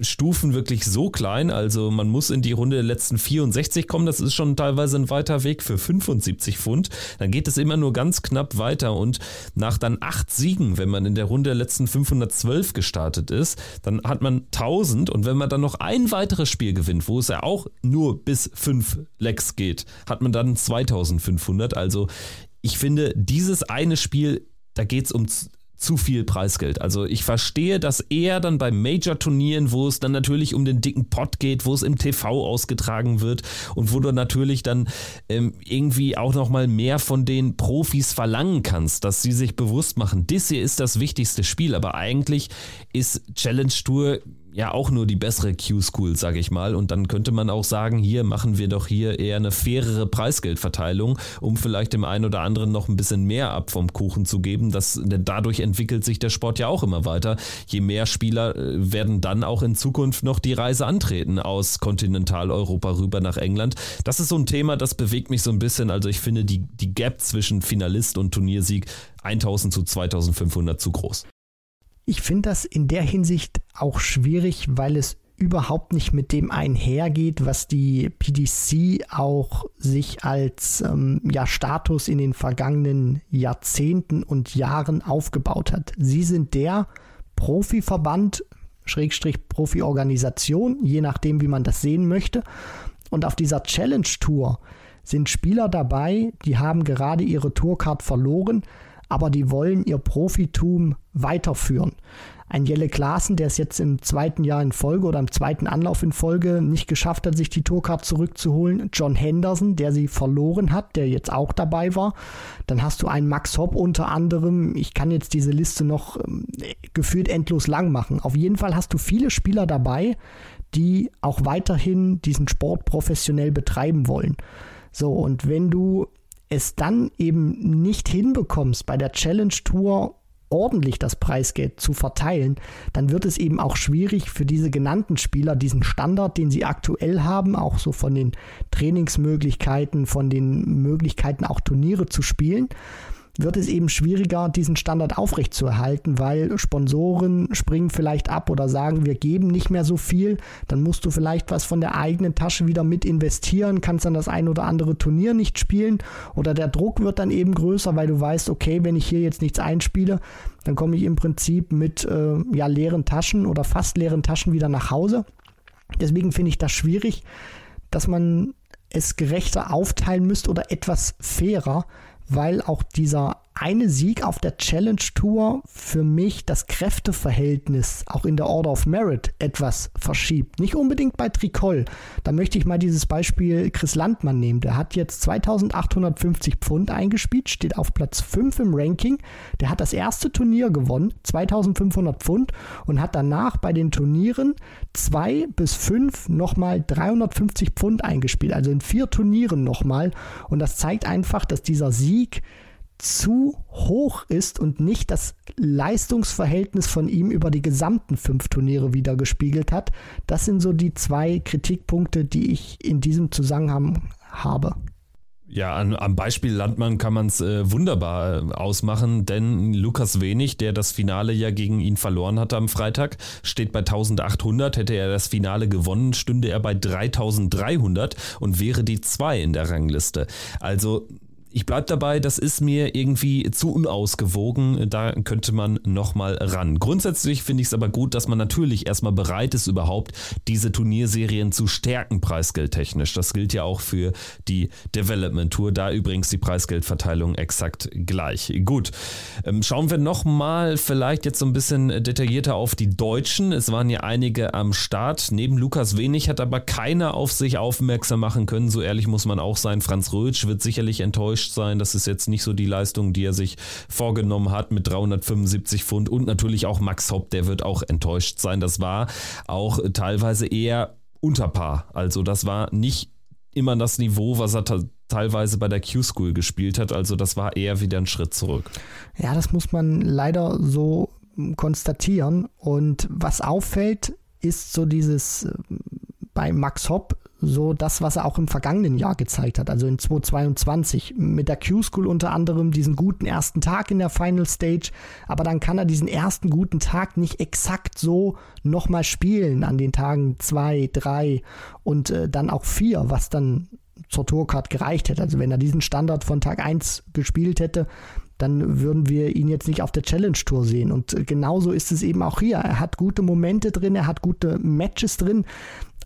Stufen wirklich so klein. Also man muss in die Runde der letzten 64 kommen. Das ist schon teilweise ein weiter Weg für 75 Pfund. Dann geht es immer nur ganz knapp weiter. Und nach dann acht Siegen, wenn man in der Runde der letzten 512 gestartet ist, dann hat man 1000. Und wenn man dann dann noch ein weiteres Spiel gewinnt, wo es ja auch nur bis fünf Lecks geht, hat man dann 2500. Also ich finde, dieses eine Spiel da geht es um zu viel Preisgeld. Also ich verstehe das eher dann bei Major-Turnieren, wo es dann natürlich um den dicken Pot geht, wo es im TV ausgetragen wird und wo du natürlich dann ähm, irgendwie auch nochmal mehr von den Profis verlangen kannst, dass sie sich bewusst machen, das hier ist das wichtigste Spiel, aber eigentlich ist Challenge Tour ja auch nur die bessere Q-School, sage ich mal. Und dann könnte man auch sagen, hier machen wir doch hier eher eine fairere Preisgeldverteilung, um vielleicht dem einen oder anderen noch ein bisschen mehr ab vom Kuchen zu geben. Das, denn dadurch entwickelt sich der Sport ja auch immer weiter. Je mehr Spieler äh, werden dann auch in Zukunft noch die Reise antreten aus Kontinentaleuropa rüber nach England. Das ist so ein Thema, das bewegt mich so ein bisschen. Also ich finde die, die Gap zwischen Finalist und Turniersieg 1000 zu 2500 zu groß. Ich finde das in der Hinsicht auch schwierig, weil es überhaupt nicht mit dem einhergeht, was die PDC auch sich als ähm, ja, Status in den vergangenen Jahrzehnten und Jahren aufgebaut hat. Sie sind der Profiverband, Schrägstrich Profiorganisation, je nachdem, wie man das sehen möchte. Und auf dieser Challenge Tour sind Spieler dabei, die haben gerade ihre Tourcard verloren, aber die wollen ihr Profitum weiterführen. Ein Jelle Klaassen, der es jetzt im zweiten Jahr in Folge oder im zweiten Anlauf in Folge nicht geschafft hat, sich die Tourcard zurückzuholen. John Henderson, der sie verloren hat, der jetzt auch dabei war. Dann hast du einen Max Hopp unter anderem. Ich kann jetzt diese Liste noch ähm, gefühlt endlos lang machen. Auf jeden Fall hast du viele Spieler dabei, die auch weiterhin diesen Sport professionell betreiben wollen. So, und wenn du es dann eben nicht hinbekommst, bei der Challenge Tour ordentlich das Preisgeld zu verteilen, dann wird es eben auch schwierig für diese genannten Spieler, diesen Standard, den sie aktuell haben, auch so von den Trainingsmöglichkeiten, von den Möglichkeiten auch Turniere zu spielen, wird es eben schwieriger, diesen Standard aufrechtzuerhalten, weil Sponsoren springen vielleicht ab oder sagen, wir geben nicht mehr so viel. Dann musst du vielleicht was von der eigenen Tasche wieder mit investieren, kannst dann das ein oder andere Turnier nicht spielen oder der Druck wird dann eben größer, weil du weißt, okay, wenn ich hier jetzt nichts einspiele, dann komme ich im Prinzip mit äh, ja, leeren Taschen oder fast leeren Taschen wieder nach Hause. Deswegen finde ich das schwierig, dass man es gerechter aufteilen müsste oder etwas fairer, weil auch dieser eine Sieg auf der Challenge Tour für mich das Kräfteverhältnis auch in der Order of Merit etwas verschiebt. Nicht unbedingt bei Tricol. Da möchte ich mal dieses Beispiel Chris Landmann nehmen. Der hat jetzt 2850 Pfund eingespielt, steht auf Platz 5 im Ranking. Der hat das erste Turnier gewonnen, 2500 Pfund und hat danach bei den Turnieren 2 bis 5 nochmal 350 Pfund eingespielt. Also in vier Turnieren nochmal. Und das zeigt einfach, dass dieser Sieg zu hoch ist und nicht das Leistungsverhältnis von ihm über die gesamten fünf Turniere wieder gespiegelt hat. Das sind so die zwei Kritikpunkte, die ich in diesem Zusammenhang habe. Ja, an, am Beispiel Landmann kann man es äh, wunderbar äh, ausmachen, denn Lukas Wenig, der das Finale ja gegen ihn verloren hatte am Freitag, steht bei 1800. Hätte er das Finale gewonnen, stünde er bei 3300 und wäre die 2 in der Rangliste. Also ich bleibe dabei, das ist mir irgendwie zu unausgewogen. Da könnte man nochmal ran. Grundsätzlich finde ich es aber gut, dass man natürlich erstmal bereit ist, überhaupt diese Turnierserien zu stärken, preisgeldtechnisch. Das gilt ja auch für die Development Tour. Da übrigens die Preisgeldverteilung exakt gleich. Gut, ähm, schauen wir nochmal vielleicht jetzt so ein bisschen detaillierter auf die Deutschen. Es waren ja einige am Start. Neben Lukas Wenig hat aber keiner auf sich aufmerksam machen können. So ehrlich muss man auch sein. Franz Rötsch wird sicherlich enttäuscht enttäuscht sein. Das ist jetzt nicht so die Leistung, die er sich vorgenommen hat mit 375 Pfund. Und natürlich auch Max Hopp, der wird auch enttäuscht sein. Das war auch teilweise eher unter Paar. Also das war nicht immer das Niveau, was er teilweise bei der Q-School gespielt hat. Also das war eher wieder ein Schritt zurück. Ja, das muss man leider so konstatieren. Und was auffällt, ist so dieses äh, bei Max Hopp so das, was er auch im vergangenen Jahr gezeigt hat, also in 2022. Mit der Q-School unter anderem diesen guten ersten Tag in der Final Stage, aber dann kann er diesen ersten guten Tag nicht exakt so nochmal spielen an den Tagen 2, 3 und äh, dann auch 4, was dann zur Tourcard gereicht hätte. Also wenn er diesen Standard von Tag 1 gespielt hätte, dann würden wir ihn jetzt nicht auf der Challenge Tour sehen. Und äh, genauso ist es eben auch hier. Er hat gute Momente drin, er hat gute Matches drin,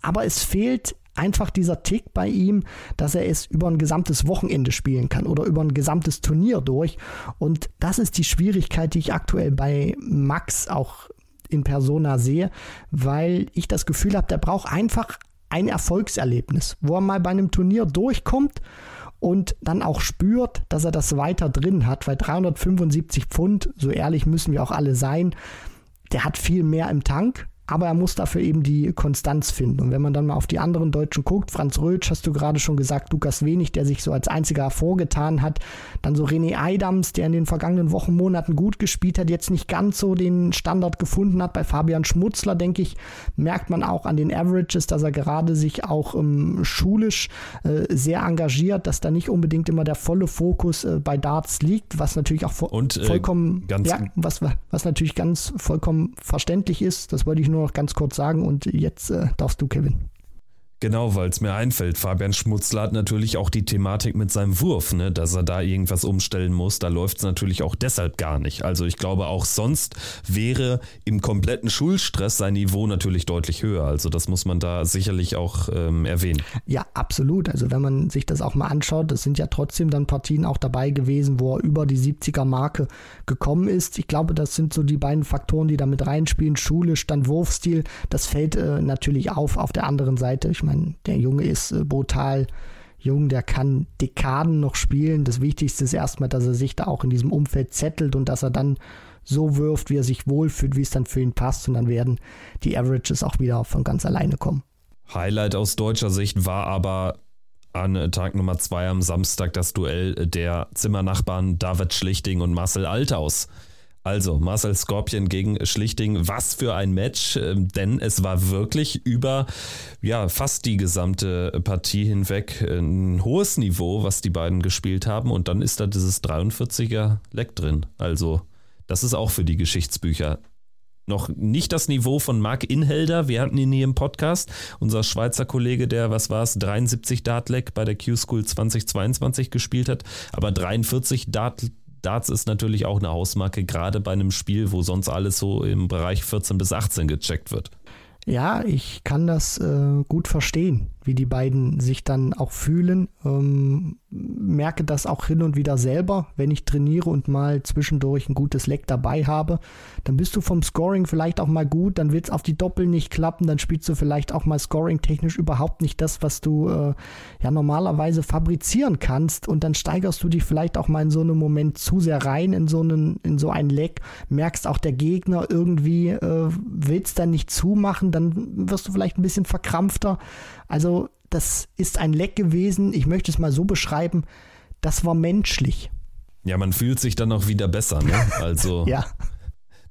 aber es fehlt einfach dieser Tick bei ihm, dass er es über ein gesamtes Wochenende spielen kann oder über ein gesamtes Turnier durch. Und das ist die Schwierigkeit, die ich aktuell bei Max auch in Persona sehe, weil ich das Gefühl habe, der braucht einfach ein Erfolgserlebnis, wo er mal bei einem Turnier durchkommt und dann auch spürt, dass er das weiter drin hat, weil 375 Pfund, so ehrlich müssen wir auch alle sein, der hat viel mehr im Tank aber er muss dafür eben die Konstanz finden. Und wenn man dann mal auf die anderen Deutschen guckt, Franz Rötsch hast du gerade schon gesagt, Lukas Wenig, der sich so als einziger hervorgetan hat, dann so René Eidams, der in den vergangenen Wochen, Monaten gut gespielt hat, jetzt nicht ganz so den Standard gefunden hat. Bei Fabian Schmutzler, denke ich, merkt man auch an den Averages, dass er gerade sich auch ähm, schulisch äh, sehr engagiert, dass da nicht unbedingt immer der volle Fokus äh, bei Darts liegt, was natürlich auch vo Und, äh, vollkommen, ja, was, was natürlich ganz vollkommen verständlich ist. Das wollte ich nur noch ganz kurz sagen und jetzt äh, darfst du, Kevin. Genau, weil es mir einfällt. Fabian Schmutzler hat natürlich auch die Thematik mit seinem Wurf, ne, dass er da irgendwas umstellen muss. Da läuft es natürlich auch deshalb gar nicht. Also ich glaube, auch sonst wäre im kompletten Schulstress sein Niveau natürlich deutlich höher. Also das muss man da sicherlich auch ähm, erwähnen. Ja, absolut. Also wenn man sich das auch mal anschaut, das sind ja trotzdem dann Partien auch dabei gewesen, wo er über die 70er Marke gekommen ist. Ich glaube, das sind so die beiden Faktoren, die da mit reinspielen. Schule, Stand, Wurfstil. Das fällt äh, natürlich auf auf der anderen Seite. Ich meine, meine, der Junge ist äh, brutal jung, der kann Dekaden noch spielen. Das Wichtigste ist erstmal, dass er sich da auch in diesem Umfeld zettelt und dass er dann so wirft, wie er sich wohlfühlt, wie es dann für ihn passt. Und dann werden die Averages auch wieder von ganz alleine kommen. Highlight aus deutscher Sicht war aber an Tag Nummer zwei am Samstag das Duell der Zimmernachbarn David Schlichting und Marcel Althaus. Also Marcel Scorpion gegen Schlichting, was für ein Match, ähm, denn es war wirklich über ja, fast die gesamte Partie hinweg ein hohes Niveau, was die beiden gespielt haben und dann ist da dieses 43er Leck drin. Also das ist auch für die Geschichtsbücher noch nicht das Niveau von Marc Inhelder. Wir hatten ihn hier im Podcast. Unser Schweizer Kollege, der, was war es, 73 Dartleck bei der Q-School 2022 gespielt hat. Aber 43 Dart Darts ist natürlich auch eine Hausmarke, gerade bei einem Spiel, wo sonst alles so im Bereich 14 bis 18 gecheckt wird. Ja, ich kann das äh, gut verstehen, wie die beiden sich dann auch fühlen. Ähm, merke das auch hin und wieder selber, wenn ich trainiere und mal zwischendurch ein gutes Leck dabei habe. Dann bist du vom Scoring vielleicht auch mal gut, dann wird es auf die Doppel nicht klappen, dann spielst du vielleicht auch mal scoring-technisch überhaupt nicht das, was du äh, ja normalerweise fabrizieren kannst und dann steigerst du dich vielleicht auch mal in so einem Moment zu sehr rein in so einen, in so ein Leck, merkst auch der Gegner irgendwie äh, willst dann nicht zumachen, dann wirst du vielleicht ein bisschen verkrampfter. Also das ist ein Leck gewesen, ich möchte es mal so beschreiben, das war menschlich. Ja, man fühlt sich dann auch wieder besser, ne? Also. ja.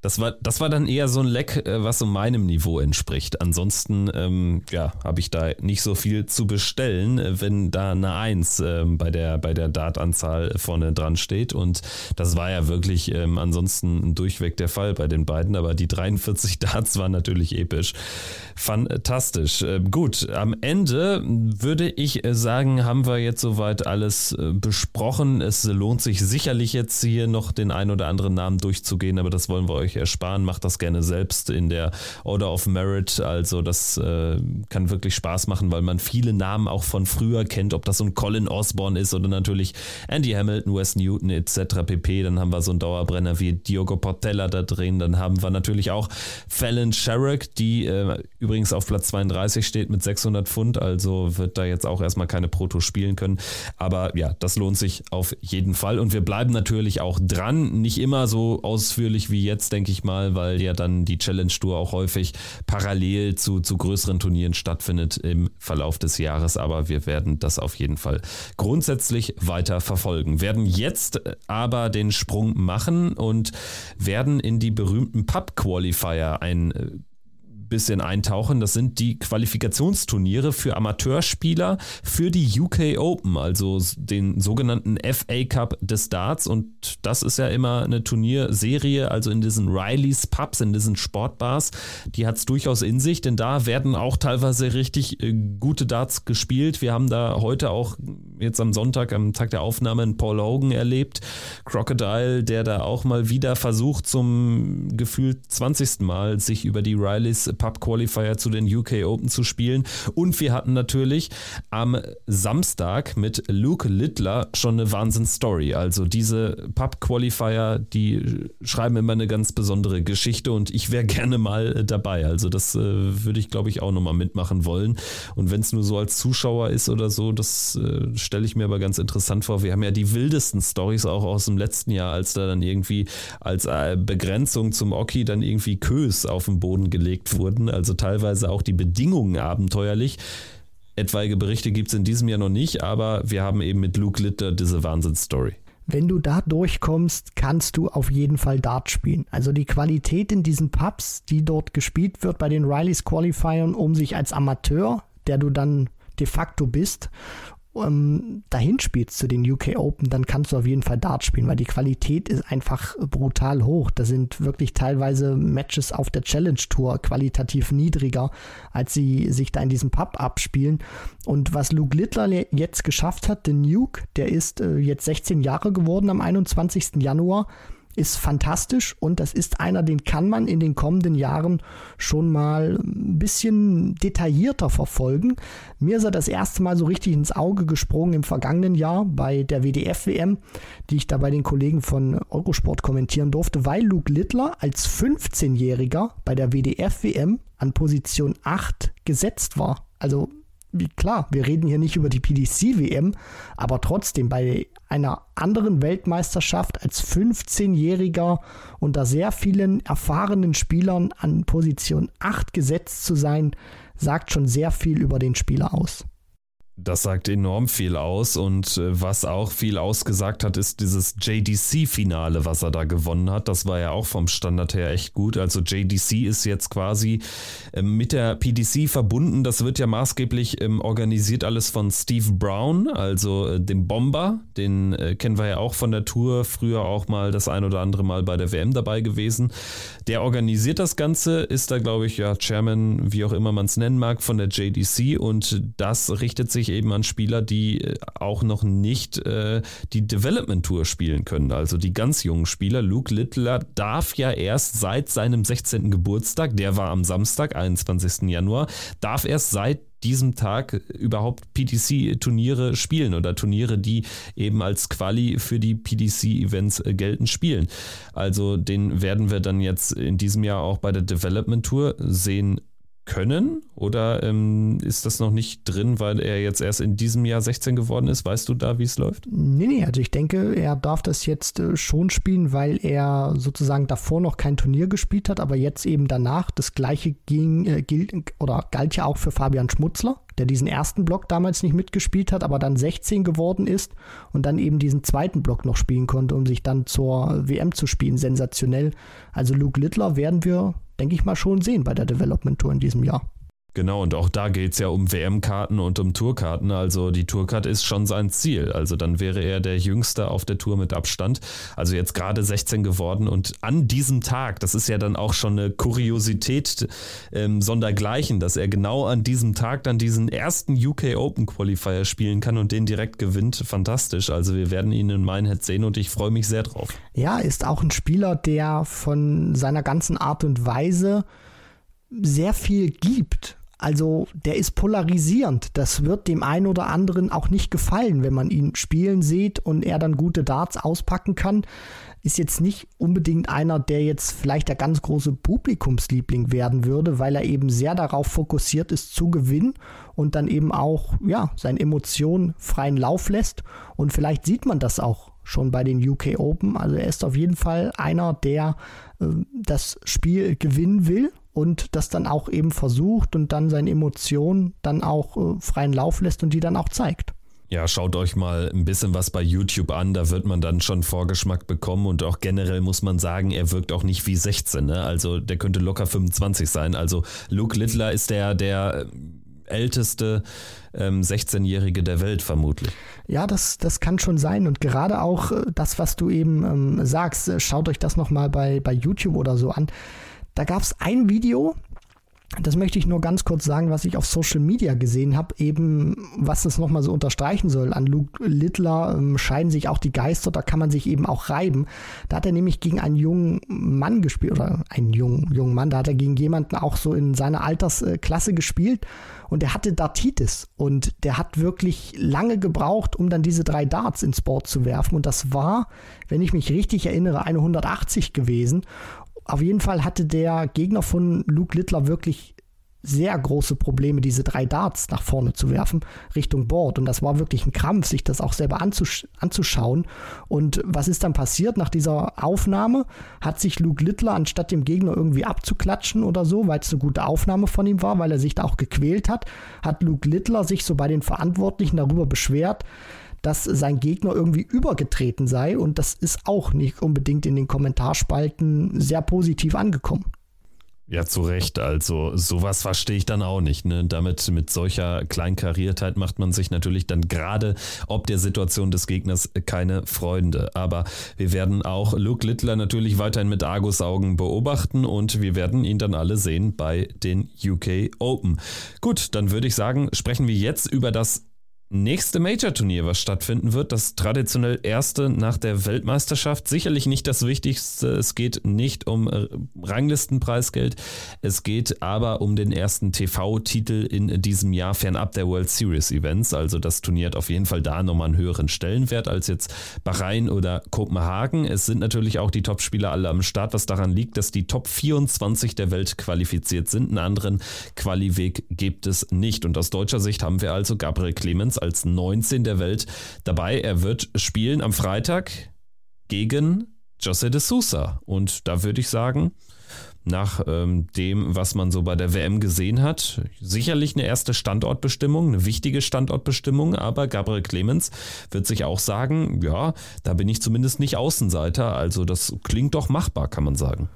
Das war, das war dann eher so ein Leck, äh, was so meinem Niveau entspricht. Ansonsten, ähm, ja, habe ich da nicht so viel zu bestellen, äh, wenn da eine 1 ähm, bei der, bei der Dartanzahl vorne dran steht. Und das war ja wirklich ähm, ansonsten durchweg der Fall bei den beiden. Aber die 43 Darts waren natürlich episch. Fantastisch. Äh, gut, am Ende würde ich sagen, haben wir jetzt soweit alles äh, besprochen. Es lohnt sich sicherlich jetzt hier noch den ein oder anderen Namen durchzugehen, aber das wollen wir euch euch ersparen. Macht das gerne selbst in der Order of Merit. Also das äh, kann wirklich Spaß machen, weil man viele Namen auch von früher kennt, ob das so ein Colin Osborne ist oder natürlich Andy Hamilton, Wes Newton etc. pp. Dann haben wir so einen Dauerbrenner wie Diogo Portella da drin. Dann haben wir natürlich auch Fallon Sherrick, die äh, übrigens auf Platz 32 steht mit 600 Pfund. Also wird da jetzt auch erstmal keine Proto spielen können. Aber ja, das lohnt sich auf jeden Fall. Und wir bleiben natürlich auch dran. Nicht immer so ausführlich wie jetzt, denke denke ich mal, weil ja dann die Challenge Tour auch häufig parallel zu, zu größeren Turnieren stattfindet im Verlauf des Jahres. Aber wir werden das auf jeden Fall grundsätzlich weiter verfolgen. Werden jetzt aber den Sprung machen und werden in die berühmten Pub Qualifier ein bisschen eintauchen. Das sind die Qualifikationsturniere für Amateurspieler für die UK Open, also den sogenannten FA Cup des Darts. Und das ist ja immer eine Turnierserie, also in diesen Rileys Pubs, in diesen Sportbars. Die hat es durchaus in sich, denn da werden auch teilweise richtig äh, gute Darts gespielt. Wir haben da heute auch jetzt am Sonntag, am Tag der Aufnahme, einen Paul Hogan erlebt. Crocodile, der da auch mal wieder versucht, zum gefühlt 20. Mal sich über die Rileys Pub-Qualifier zu den UK Open zu spielen. Und wir hatten natürlich am Samstag mit Luke Littler schon eine Wahnsinns-Story. Also diese Pub-Qualifier, die schreiben immer eine ganz besondere Geschichte und ich wäre gerne mal dabei. Also das äh, würde ich, glaube ich, auch nochmal mitmachen wollen. Und wenn es nur so als Zuschauer ist oder so, das äh, stelle ich mir aber ganz interessant vor. Wir haben ja die wildesten Stories auch aus dem letzten Jahr, als da dann irgendwie als äh, Begrenzung zum Oki dann irgendwie Kös auf den Boden gelegt wurden. Also teilweise auch die Bedingungen abenteuerlich. Etwaige Berichte gibt es in diesem Jahr noch nicht, aber wir haben eben mit Luke Litter diese Wahnsinnsstory. Wenn du da durchkommst, kannst du auf jeden Fall Dart spielen. Also die Qualität in diesen Pubs, die dort gespielt wird bei den Rileys Qualifiern, um sich als Amateur, der du dann de facto bist, ähm, dahin spielst zu den UK Open, dann kannst du auf jeden Fall Dart spielen, weil die Qualität ist einfach brutal hoch. Da sind wirklich teilweise Matches auf der Challenge Tour qualitativ niedriger, als sie sich da in diesem Pub abspielen. Und was Luke Littler jetzt geschafft hat, der Nuke, der ist äh, jetzt 16 Jahre geworden am 21. Januar ist fantastisch und das ist einer, den kann man in den kommenden Jahren schon mal ein bisschen detaillierter verfolgen. Mir ist er das erste Mal so richtig ins Auge gesprungen im vergangenen Jahr bei der WDF-WM, die ich da bei den Kollegen von Eurosport kommentieren durfte, weil Luke Littler als 15-Jähriger bei der WDF-WM an Position 8 gesetzt war. Also klar, wir reden hier nicht über die PDC-WM, aber trotzdem bei einer anderen Weltmeisterschaft als 15-Jähriger unter sehr vielen erfahrenen Spielern an Position 8 gesetzt zu sein, sagt schon sehr viel über den Spieler aus. Das sagt enorm viel aus und äh, was auch viel ausgesagt hat, ist dieses JDC-Finale, was er da gewonnen hat. Das war ja auch vom Standard her echt gut. Also JDC ist jetzt quasi ähm, mit der PDC verbunden. Das wird ja maßgeblich ähm, organisiert alles von Steve Brown, also äh, dem Bomber. Den äh, kennen wir ja auch von der Tour, früher auch mal das ein oder andere Mal bei der WM dabei gewesen. Der organisiert das Ganze, ist da glaube ich ja Chairman, wie auch immer man es nennen mag, von der JDC und das richtet sich eben an Spieler, die äh, auch noch nicht äh, die Development Tour spielen können. Also die ganz jungen Spieler. Luke Littler darf ja erst seit seinem 16. Geburtstag, der war am Samstag, 21. Januar, darf erst seit diesem Tag überhaupt PDC-Turniere spielen oder Turniere, die eben als Quali für die PDC-Events äh, gelten, spielen. Also den werden wir dann jetzt in diesem Jahr auch bei der Development Tour sehen können? Oder ähm, ist das noch nicht drin, weil er jetzt erst in diesem Jahr 16 geworden ist? Weißt du da, wie es läuft? Nee, nee, also ich denke, er darf das jetzt äh, schon spielen, weil er sozusagen davor noch kein Turnier gespielt hat, aber jetzt eben danach. Das gleiche ging, äh, gilt oder galt ja auch für Fabian Schmutzler, der diesen ersten Block damals nicht mitgespielt hat, aber dann 16 geworden ist und dann eben diesen zweiten Block noch spielen konnte, um sich dann zur WM zu spielen. Sensationell. Also Luke Littler werden wir denke ich mal, schon sehen bei der Development Tour in diesem Jahr. Genau, und auch da geht es ja um WM-Karten und um Tourkarten. Also die Tourcard ist schon sein Ziel. Also dann wäre er der Jüngste auf der Tour mit Abstand. Also jetzt gerade 16 geworden und an diesem Tag, das ist ja dann auch schon eine Kuriosität ähm, sondergleichen, dass er genau an diesem Tag dann diesen ersten UK Open Qualifier spielen kann und den direkt gewinnt. Fantastisch. Also wir werden ihn in Minehead sehen und ich freue mich sehr drauf. Ja, ist auch ein Spieler, der von seiner ganzen Art und Weise sehr viel gibt also der ist polarisierend. Das wird dem einen oder anderen auch nicht gefallen, wenn man ihn spielen sieht und er dann gute Darts auspacken kann. Ist jetzt nicht unbedingt einer, der jetzt vielleicht der ganz große Publikumsliebling werden würde, weil er eben sehr darauf fokussiert ist zu gewinnen und dann eben auch ja, seinen Emotionen freien Lauf lässt. Und vielleicht sieht man das auch schon bei den UK Open. Also er ist auf jeden Fall einer, der äh, das Spiel gewinnen will und das dann auch eben versucht und dann seine Emotionen dann auch äh, freien Lauf lässt und die dann auch zeigt. Ja, schaut euch mal ein bisschen was bei YouTube an, da wird man dann schon Vorgeschmack bekommen und auch generell muss man sagen, er wirkt auch nicht wie 16, ne? also der könnte locker 25 sein. Also Luke Littler ist der, der äh, älteste ähm, 16-Jährige der Welt vermutlich. Ja, das, das kann schon sein und gerade auch äh, das, was du eben ähm, sagst, äh, schaut euch das nochmal bei, bei YouTube oder so an da gab es ein Video, das möchte ich nur ganz kurz sagen, was ich auf Social Media gesehen habe, eben was es nochmal so unterstreichen soll. An Luke Littler ähm, scheiden sich auch die Geister, da kann man sich eben auch reiben. Da hat er nämlich gegen einen jungen Mann gespielt, oder einen jungen, jungen Mann, da hat er gegen jemanden auch so in seiner Altersklasse gespielt und der hatte Dartitis und der hat wirklich lange gebraucht, um dann diese drei Darts ins Board zu werfen und das war, wenn ich mich richtig erinnere, eine 180 gewesen auf jeden Fall hatte der Gegner von Luke Littler wirklich sehr große Probleme, diese drei Darts nach vorne zu werfen, Richtung Board. Und das war wirklich ein Krampf, sich das auch selber anzusch anzuschauen. Und was ist dann passiert nach dieser Aufnahme? Hat sich Luke Littler, anstatt dem Gegner irgendwie abzuklatschen oder so, weil es eine gute Aufnahme von ihm war, weil er sich da auch gequält hat, hat Luke Littler sich so bei den Verantwortlichen darüber beschwert, dass sein Gegner irgendwie übergetreten sei und das ist auch nicht unbedingt in den Kommentarspalten sehr positiv angekommen. Ja, zu Recht. Also sowas verstehe ich dann auch nicht. Ne? Damit mit solcher Kleinkariertheit macht man sich natürlich dann gerade ob der Situation des Gegners keine Freunde. Aber wir werden auch Luke Littler natürlich weiterhin mit Argusaugen beobachten und wir werden ihn dann alle sehen bei den UK Open. Gut, dann würde ich sagen, sprechen wir jetzt über das nächste Major-Turnier, was stattfinden wird, das traditionell erste nach der Weltmeisterschaft. Sicherlich nicht das Wichtigste. Es geht nicht um äh, Ranglistenpreisgeld. Es geht aber um den ersten TV-Titel in diesem Jahr fernab der World Series Events. Also das Turnier hat auf jeden Fall da nochmal einen höheren Stellenwert als jetzt Bahrain oder Kopenhagen. Es sind natürlich auch die Top-Spieler alle am Start, was daran liegt, dass die Top 24 der Welt qualifiziert sind. Einen anderen Qualiweg gibt es nicht. Und aus deutscher Sicht haben wir also Gabriel Clemens als 19 der Welt dabei. Er wird spielen am Freitag gegen José de Sousa. Und da würde ich sagen, nach ähm, dem, was man so bei der WM gesehen hat, sicherlich eine erste Standortbestimmung, eine wichtige Standortbestimmung, aber Gabriel Clemens wird sich auch sagen, ja, da bin ich zumindest nicht Außenseiter, also das klingt doch machbar, kann man sagen.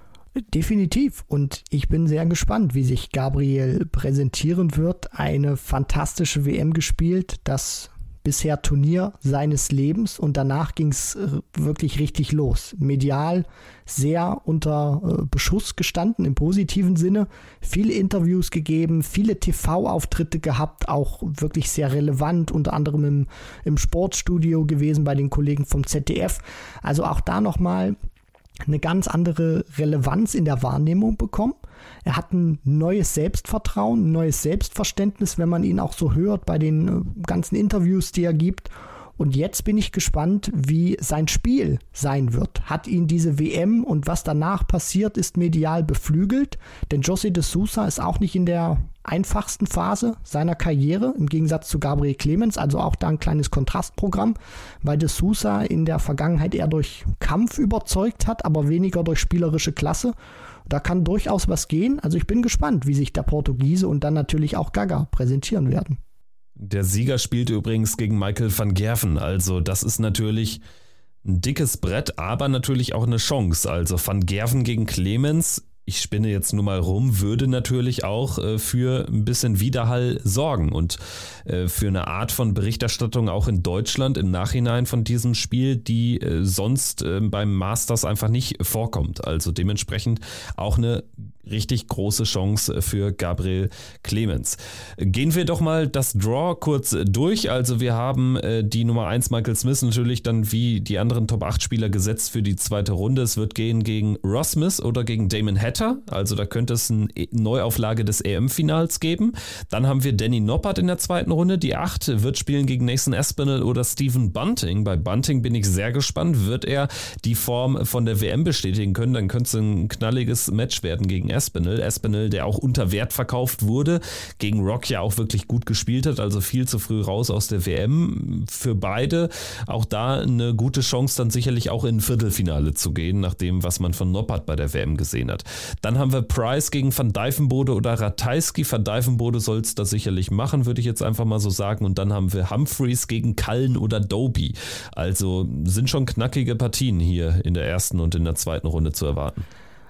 Definitiv. Und ich bin sehr gespannt, wie sich Gabriel präsentieren wird. Eine fantastische WM gespielt, das bisher Turnier seines Lebens und danach ging es äh, wirklich richtig los. Medial sehr unter äh, Beschuss gestanden im positiven Sinne, viele Interviews gegeben, viele TV-Auftritte gehabt, auch wirklich sehr relevant, unter anderem im, im Sportstudio gewesen bei den Kollegen vom ZDF. Also auch da nochmal eine ganz andere Relevanz in der Wahrnehmung bekommen. Er hat ein neues Selbstvertrauen, ein neues Selbstverständnis, wenn man ihn auch so hört bei den äh, ganzen Interviews, die er gibt. Und jetzt bin ich gespannt, wie sein Spiel sein wird. Hat ihn diese WM und was danach passiert, ist medial beflügelt. Denn José de Sousa ist auch nicht in der einfachsten Phase seiner Karriere, im Gegensatz zu Gabriel Clemens, also auch da ein kleines Kontrastprogramm, weil de Sousa in der Vergangenheit eher durch Kampf überzeugt hat, aber weniger durch spielerische Klasse. Da kann durchaus was gehen. Also ich bin gespannt, wie sich der Portugiese und dann natürlich auch Gaga präsentieren werden. Der Sieger spielte übrigens gegen Michael van Gerven. Also das ist natürlich ein dickes Brett, aber natürlich auch eine Chance. Also van Gerven gegen Clemens ich spinne jetzt nur mal rum, würde natürlich auch äh, für ein bisschen Widerhall sorgen und äh, für eine Art von Berichterstattung auch in Deutschland im Nachhinein von diesem Spiel, die äh, sonst äh, beim Masters einfach nicht vorkommt. Also dementsprechend auch eine richtig große Chance für Gabriel Clemens. Gehen wir doch mal das Draw kurz durch. Also wir haben äh, die Nummer 1 Michael Smith natürlich dann wie die anderen Top 8 Spieler gesetzt für die zweite Runde. Es wird gehen gegen Ross Smith oder gegen Damon Hatter. Also da könnte es eine Neuauflage des EM-Finals geben. Dann haben wir Danny Noppert in der zweiten Runde. Die 8 wird spielen gegen Nathan Espinel oder Stephen Bunting. Bei Bunting bin ich sehr gespannt. Wird er die Form von der WM bestätigen können? Dann könnte es ein knalliges Match werden gegen Espinel. Espinel, der auch unter Wert verkauft wurde, gegen Rock ja auch wirklich gut gespielt hat, also viel zu früh raus aus der WM. Für beide auch da eine gute Chance, dann sicherlich auch in ein Viertelfinale zu gehen, nach dem, was man von Noppert bei der WM gesehen hat. Dann haben wir Price gegen Van Dijvenbode oder Ratajski. Van Dijvenbode soll es das sicherlich machen, würde ich jetzt einfach mal so sagen. Und dann haben wir Humphreys gegen Cullen oder Doby. Also sind schon knackige Partien hier in der ersten und in der zweiten Runde zu erwarten.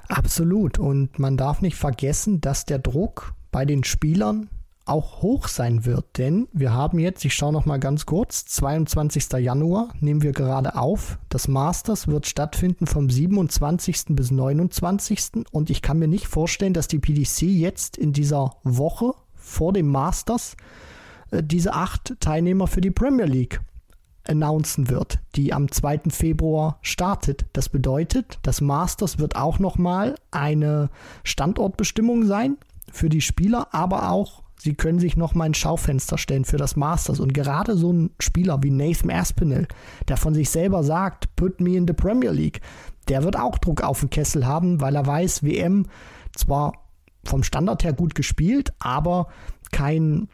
Absolut. Und man darf nicht vergessen, dass der Druck bei den Spielern auch hoch sein wird, denn wir haben jetzt, ich schaue noch mal ganz kurz, 22. Januar nehmen wir gerade auf. Das Masters wird stattfinden vom 27. bis 29. und ich kann mir nicht vorstellen, dass die PDC jetzt in dieser Woche vor dem Masters äh, diese acht Teilnehmer für die Premier League announcen wird, die am 2. Februar startet. Das bedeutet, das Masters wird auch noch mal eine Standortbestimmung sein für die Spieler, aber auch sie können sich noch mal ein Schaufenster stellen für das Masters. Und gerade so ein Spieler wie Nathan Aspinall, der von sich selber sagt, put me in the Premier League, der wird auch Druck auf den Kessel haben, weil er weiß, WM zwar vom Standard her gut gespielt, aber kein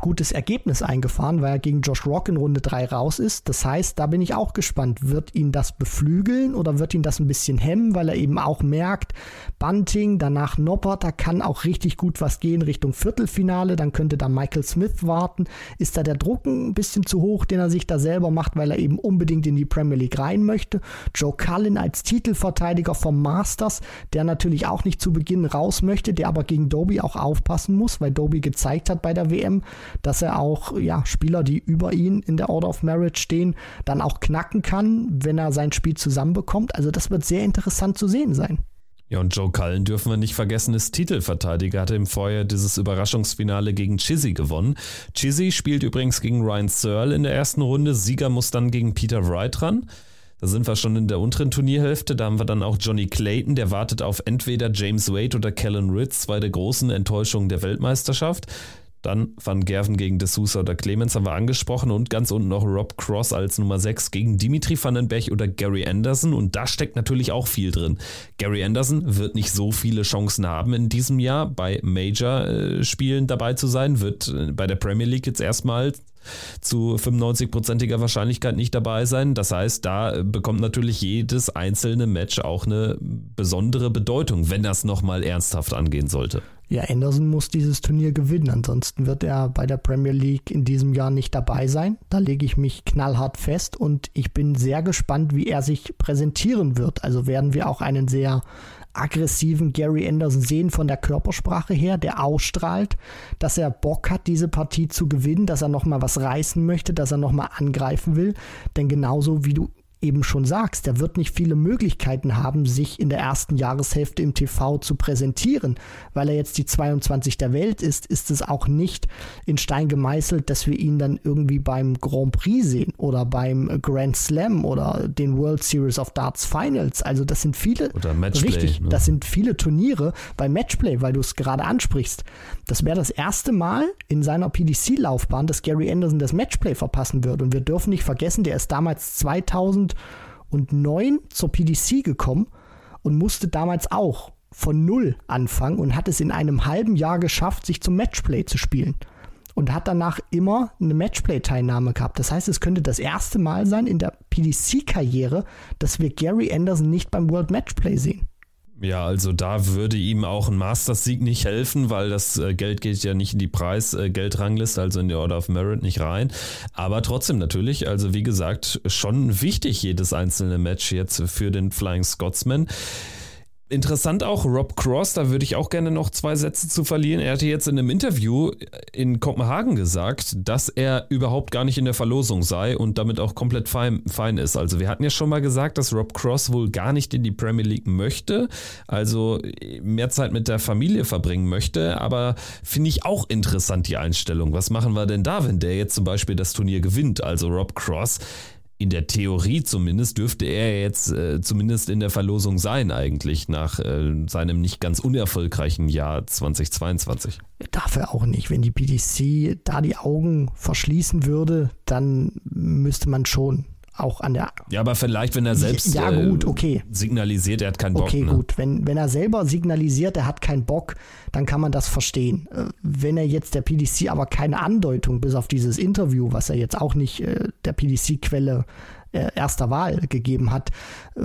gutes Ergebnis eingefahren, weil er gegen Josh Rock in Runde 3 raus ist. Das heißt, da bin ich auch gespannt. Wird ihn das beflügeln oder wird ihn das ein bisschen hemmen, weil er eben auch merkt, Bunting, danach Noppert, da kann auch richtig gut was gehen Richtung Viertelfinale. Dann könnte da Michael Smith warten. Ist da der Druck ein bisschen zu hoch, den er sich da selber macht, weil er eben unbedingt in die Premier League rein möchte? Joe Cullen als Titelverteidiger vom Masters, der natürlich auch nicht zu Beginn raus möchte, der aber gegen Doby auch aufpassen muss, weil Doby gezeigt hat bei der WM, dass er auch ja, Spieler, die über ihn in der Order of Merit stehen, dann auch knacken kann, wenn er sein Spiel zusammenbekommt. Also das wird sehr interessant zu sehen sein. Ja, und Joe Cullen dürfen wir nicht vergessen, ist Titelverteidiger, hatte im Vorjahr dieses Überraschungsfinale gegen Chizzy gewonnen. Chizzy spielt übrigens gegen Ryan Searle in der ersten Runde. Sieger muss dann gegen Peter Wright ran. Da sind wir schon in der unteren Turnierhälfte. Da haben wir dann auch Johnny Clayton, der wartet auf entweder James Wade oder Kellen Ritz, zwei der großen Enttäuschungen der Weltmeisterschaft. Dann Van Gerven gegen De Sousa oder Clemens haben wir angesprochen und ganz unten noch Rob Cross als Nummer 6 gegen Dimitri Vandenberg oder Gary Anderson und da steckt natürlich auch viel drin. Gary Anderson wird nicht so viele Chancen haben in diesem Jahr bei Major-Spielen dabei zu sein, wird äh, bei der Premier League jetzt erstmal zu 95-prozentiger Wahrscheinlichkeit nicht dabei sein. Das heißt, da bekommt natürlich jedes einzelne Match auch eine besondere Bedeutung, wenn das nochmal ernsthaft angehen sollte. Ja, Anderson muss dieses Turnier gewinnen, ansonsten wird er bei der Premier League in diesem Jahr nicht dabei sein. Da lege ich mich knallhart fest und ich bin sehr gespannt, wie er sich präsentieren wird. Also werden wir auch einen sehr aggressiven Gary Anderson sehen von der Körpersprache her, der ausstrahlt, dass er Bock hat, diese Partie zu gewinnen, dass er nochmal was reißen möchte, dass er nochmal angreifen will. Denn genauso wie du eben schon sagst, der wird nicht viele Möglichkeiten haben, sich in der ersten Jahreshälfte im TV zu präsentieren. Weil er jetzt die 22 der Welt ist, ist es auch nicht in Stein gemeißelt, dass wir ihn dann irgendwie beim Grand Prix sehen oder beim Grand Slam oder den World Series of Darts Finals. Also das sind viele, Matchplay, richtig, ne? das sind viele Turniere bei Matchplay, weil du es gerade ansprichst. Das wäre das erste Mal in seiner PDC-Laufbahn, dass Gary Anderson das Matchplay verpassen wird. Und wir dürfen nicht vergessen, der ist damals 2000 2009 zur PDC gekommen und musste damals auch von Null anfangen und hat es in einem halben Jahr geschafft, sich zum Matchplay zu spielen. Und hat danach immer eine Matchplay-Teilnahme gehabt. Das heißt, es könnte das erste Mal sein in der PDC-Karriere, dass wir Gary Anderson nicht beim World Matchplay sehen. Ja, also da würde ihm auch ein Masters-Sieg nicht helfen, weil das äh, Geld geht ja nicht in die Preisgeldrangliste, also in die Order of Merit nicht rein. Aber trotzdem natürlich, also wie gesagt, schon wichtig jedes einzelne Match jetzt für den Flying Scotsman. Interessant auch Rob Cross, da würde ich auch gerne noch zwei Sätze zu verlieren. Er hatte jetzt in einem Interview in Kopenhagen gesagt, dass er überhaupt gar nicht in der Verlosung sei und damit auch komplett fein, fein ist. Also wir hatten ja schon mal gesagt, dass Rob Cross wohl gar nicht in die Premier League möchte, also mehr Zeit mit der Familie verbringen möchte. Aber finde ich auch interessant die Einstellung. Was machen wir denn da, wenn der jetzt zum Beispiel das Turnier gewinnt? Also Rob Cross in der Theorie zumindest dürfte er jetzt äh, zumindest in der Verlosung sein eigentlich nach äh, seinem nicht ganz unerfolgreichen Jahr 2022. Darf er auch nicht. Wenn die PDC da die Augen verschließen würde, dann müsste man schon auch an der. Ja, aber vielleicht, wenn er selbst ja, gut, äh, okay. signalisiert, er hat keinen Bock. Okay, ne? gut. Wenn, wenn er selber signalisiert, er hat keinen Bock, dann kann man das verstehen. Äh, wenn er jetzt der PDC aber keine Andeutung, bis auf dieses Interview, was er jetzt auch nicht äh, der PDC-Quelle erster Wahl gegeben hat, äh,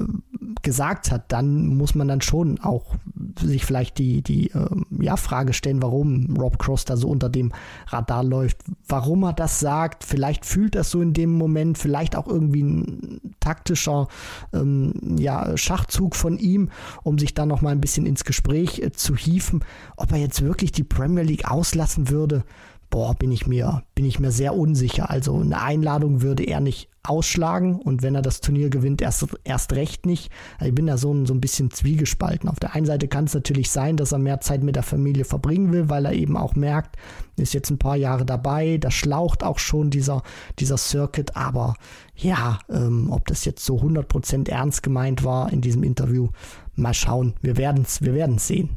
gesagt hat, dann muss man dann schon auch sich vielleicht die, die äh, ja, Frage stellen, warum Rob Cross da so unter dem Radar läuft, warum er das sagt. Vielleicht fühlt er so in dem Moment, vielleicht auch irgendwie ein taktischer ähm, ja, Schachzug von ihm, um sich dann noch mal ein bisschen ins Gespräch äh, zu hieven. Ob er jetzt wirklich die Premier League auslassen würde, boah, bin ich mir, bin ich mir sehr unsicher. Also eine Einladung würde er nicht ausschlagen und wenn er das Turnier gewinnt, erst, erst recht nicht. Also ich bin da so ein, so ein bisschen zwiegespalten. Auf der einen Seite kann es natürlich sein, dass er mehr Zeit mit der Familie verbringen will, weil er eben auch merkt, ist jetzt ein paar Jahre dabei, da schlaucht auch schon dieser, dieser Circuit, aber ja, ähm, ob das jetzt so 100% ernst gemeint war in diesem Interview, mal schauen. Wir werden es wir werden's sehen.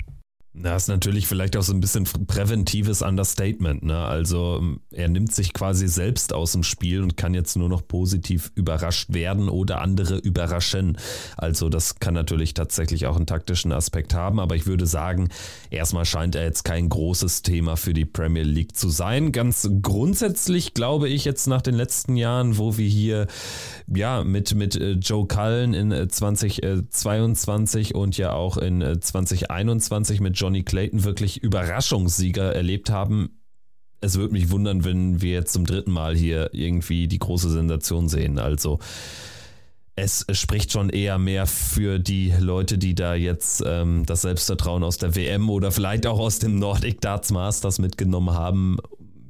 Das ist natürlich vielleicht auch so ein bisschen präventives Understatement. Ne? Also ähm, er nimmt sich quasi selbst aus dem Spiel und kann jetzt nur noch positiv überrascht werden oder andere überraschen. Also das kann natürlich tatsächlich auch einen taktischen Aspekt haben. Aber ich würde sagen, erstmal scheint er jetzt kein großes Thema für die Premier League zu sein. Ganz grundsätzlich glaube ich jetzt nach den letzten Jahren, wo wir hier ja mit, mit äh, Joe Cullen in 2022 äh, und ja auch in 2021 äh, mit Johnny Clayton wirklich Überraschungssieger erlebt haben. Es würde mich wundern, wenn wir jetzt zum dritten Mal hier irgendwie die große Sensation sehen. Also es spricht schon eher mehr für die Leute, die da jetzt ähm, das Selbstvertrauen aus der WM oder vielleicht auch aus dem Nordic Darts Masters mitgenommen haben.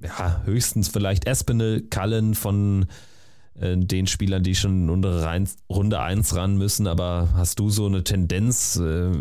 Ja, höchstens vielleicht Espinel, Cullen von den Spielern, die schon in Runde 1 ran müssen. Aber hast du so eine Tendenz? Äh,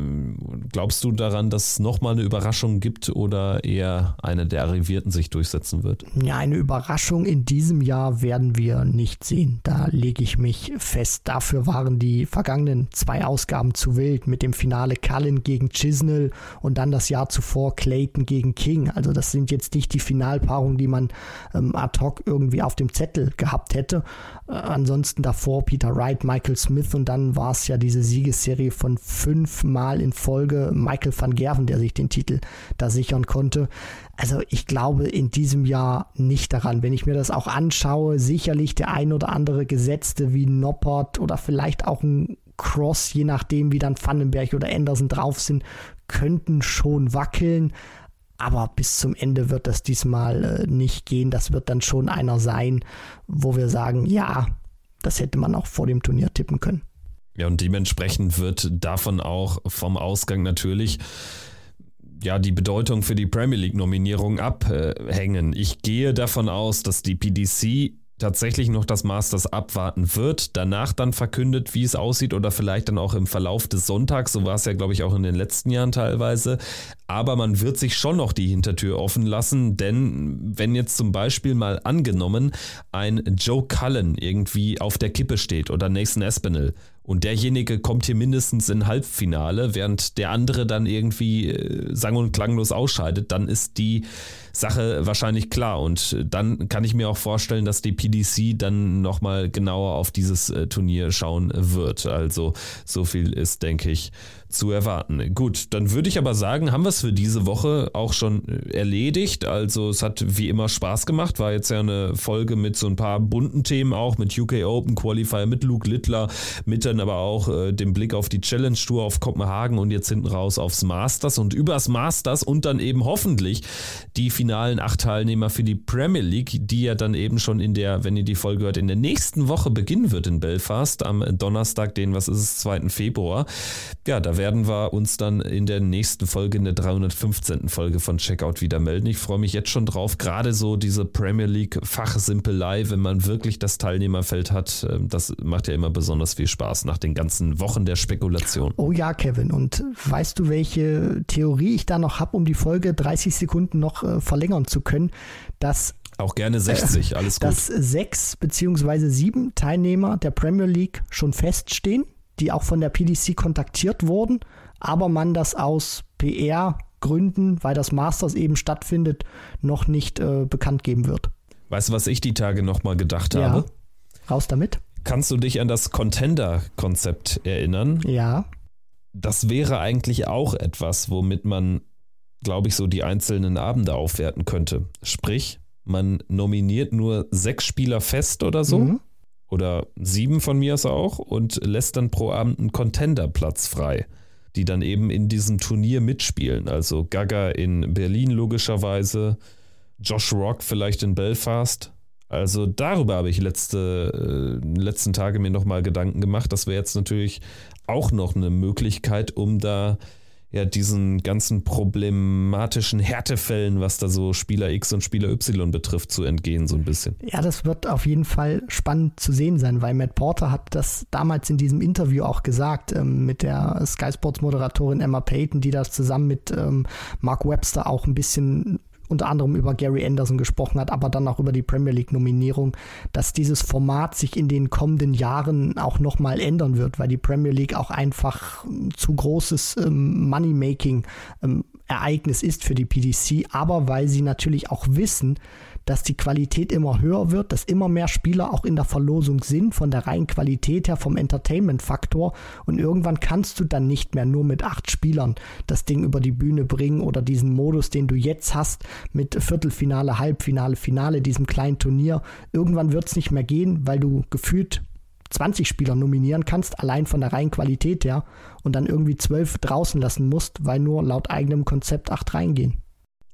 glaubst du daran, dass es nochmal eine Überraschung gibt oder eher eine der Arrivierten sich durchsetzen wird? Ja, eine Überraschung in diesem Jahr werden wir nicht sehen. Da lege ich mich fest. Dafür waren die vergangenen zwei Ausgaben zu wild mit dem Finale Cullen gegen Chisnell und dann das Jahr zuvor Clayton gegen King. Also das sind jetzt nicht die Finalpaarungen, die man ähm, ad hoc irgendwie auf dem Zettel gehabt hätte. Äh, ansonsten davor Peter Wright, Michael Smith und dann war es ja diese Siegesserie von fünfmal in Folge Michael van Gerven, der sich den Titel da sichern konnte. Also ich glaube in diesem Jahr nicht daran. Wenn ich mir das auch anschaue, sicherlich der ein oder andere Gesetzte wie Noppert oder vielleicht auch ein Cross, je nachdem wie dann Vandenberg oder Anderson drauf sind, könnten schon wackeln. Aber bis zum Ende wird das diesmal äh, nicht gehen. Das wird dann schon einer sein, wo wir sagen, ja, das hätte man auch vor dem Turnier tippen können. Ja, und dementsprechend wird davon auch vom Ausgang natürlich ja die Bedeutung für die Premier League Nominierung abhängen. Ich gehe davon aus, dass die PDC tatsächlich noch das Masters abwarten wird, danach dann verkündet, wie es aussieht oder vielleicht dann auch im Verlauf des Sonntags, so war es ja glaube ich auch in den letzten Jahren teilweise, aber man wird sich schon noch die Hintertür offen lassen, denn wenn jetzt zum Beispiel mal angenommen ein Joe Cullen irgendwie auf der Kippe steht oder Nathan Espinel und derjenige kommt hier mindestens in Halbfinale, während der andere dann irgendwie äh, sang- und klanglos ausscheidet, dann ist die Sache wahrscheinlich klar. Und dann kann ich mir auch vorstellen, dass die PDC dann nochmal genauer auf dieses äh, Turnier schauen wird. Also so viel ist, denke ich, zu erwarten. Gut, dann würde ich aber sagen, haben wir es für diese Woche auch schon äh, erledigt. Also es hat wie immer Spaß gemacht. War jetzt ja eine Folge mit so ein paar bunten Themen auch, mit UK Open Qualifier, mit Luke Littler, mit dann aber auch äh, dem Blick auf die Challenge Tour auf Kopenhagen und jetzt hinten raus aufs Masters und übers Masters und dann eben hoffentlich die finalen acht Teilnehmer für die Premier League, die ja dann eben schon in der, wenn ihr die Folge hört, in der nächsten Woche beginnen wird in Belfast am Donnerstag, den, was ist es, 2. Februar. Ja, da werden werden wir uns dann in der nächsten Folge, in der 315. Folge von Checkout wieder melden. Ich freue mich jetzt schon drauf. Gerade so diese Premier League Fachsimpelei, wenn man wirklich das Teilnehmerfeld hat, ähm, das macht ja immer besonders viel Spaß nach den ganzen Wochen der Spekulation. Oh ja, Kevin. Und weißt du, welche Theorie ich da noch habe, um die Folge 30 Sekunden noch äh, verlängern zu können? Dass auch gerne 60, alles gut. Dass sechs beziehungsweise sieben Teilnehmer der Premier League schon feststehen die auch von der PDC kontaktiert wurden, aber man das aus PR-Gründen, weil das Masters eben stattfindet, noch nicht äh, bekannt geben wird. Weißt du, was ich die Tage nochmal gedacht ja. habe? Raus damit. Kannst du dich an das Contender-Konzept erinnern? Ja. Das wäre eigentlich auch etwas, womit man, glaube ich, so die einzelnen Abende aufwerten könnte. Sprich, man nominiert nur sechs Spieler fest oder so. Mhm oder sieben von mir aus auch und lässt dann pro Abend einen Contender-Platz frei, die dann eben in diesem Turnier mitspielen. Also Gaga in Berlin logischerweise, Josh Rock vielleicht in Belfast. Also darüber habe ich letzte äh, letzten Tage mir nochmal Gedanken gemacht. Das wäre jetzt natürlich auch noch eine Möglichkeit, um da ja diesen ganzen problematischen Härtefällen, was da so Spieler X und Spieler Y betrifft, zu entgehen, so ein bisschen. Ja, das wird auf jeden Fall spannend zu sehen sein, weil Matt Porter hat das damals in diesem Interview auch gesagt ähm, mit der Sky Sports Moderatorin Emma Payton, die das zusammen mit ähm, Mark Webster auch ein bisschen unter anderem über Gary Anderson gesprochen hat, aber dann auch über die Premier League-Nominierung, dass dieses Format sich in den kommenden Jahren auch nochmal ändern wird, weil die Premier League auch einfach zu großes ähm, Money-Making ähm, ist für die PDC, aber weil sie natürlich auch wissen, dass die Qualität immer höher wird, dass immer mehr Spieler auch in der Verlosung sind, von der reinen Qualität her, vom Entertainment-Faktor. Und irgendwann kannst du dann nicht mehr nur mit acht Spielern das Ding über die Bühne bringen oder diesen Modus, den du jetzt hast, mit Viertelfinale, Halbfinale, Finale, diesem kleinen Turnier. Irgendwann wird es nicht mehr gehen, weil du gefühlt 20 Spieler nominieren kannst, allein von der reinen Qualität her, und dann irgendwie 12 draußen lassen musst, weil nur laut eigenem Konzept 8 reingehen.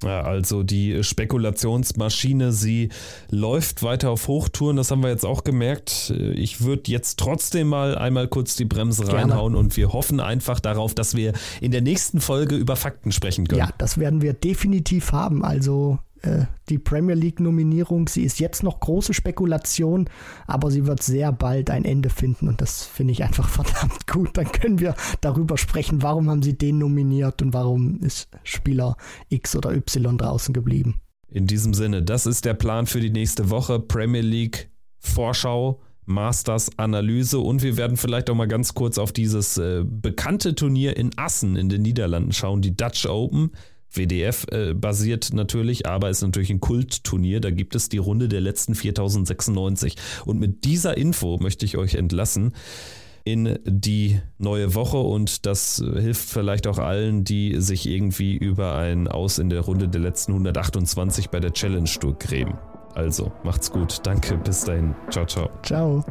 Ja, also die Spekulationsmaschine, sie läuft weiter auf Hochtouren, das haben wir jetzt auch gemerkt. Ich würde jetzt trotzdem mal einmal kurz die Bremse Gerne. reinhauen und wir hoffen einfach darauf, dass wir in der nächsten Folge über Fakten sprechen können. Ja, das werden wir definitiv haben. Also äh, die Premier League-Nominierung. Sie ist jetzt noch große Spekulation, aber sie wird sehr bald ein Ende finden und das finde ich einfach verdammt gut. Dann können wir darüber sprechen, warum haben sie den nominiert und warum ist Spieler X oder Y draußen geblieben. In diesem Sinne, das ist der Plan für die nächste Woche. Premier League Vorschau. Masters Analyse und wir werden vielleicht auch mal ganz kurz auf dieses äh, bekannte Turnier in Assen in den Niederlanden schauen, die Dutch Open. WDF äh, basiert natürlich, aber ist natürlich ein Kultturnier. Da gibt es die Runde der letzten 4096. Und mit dieser Info möchte ich euch entlassen in die neue Woche und das hilft vielleicht auch allen, die sich irgendwie über ein Aus in der Runde der letzten 128 bei der Challenge Tour grämen. Also, macht's gut. Danke. Bis dahin. Ciao, ciao. Ciao.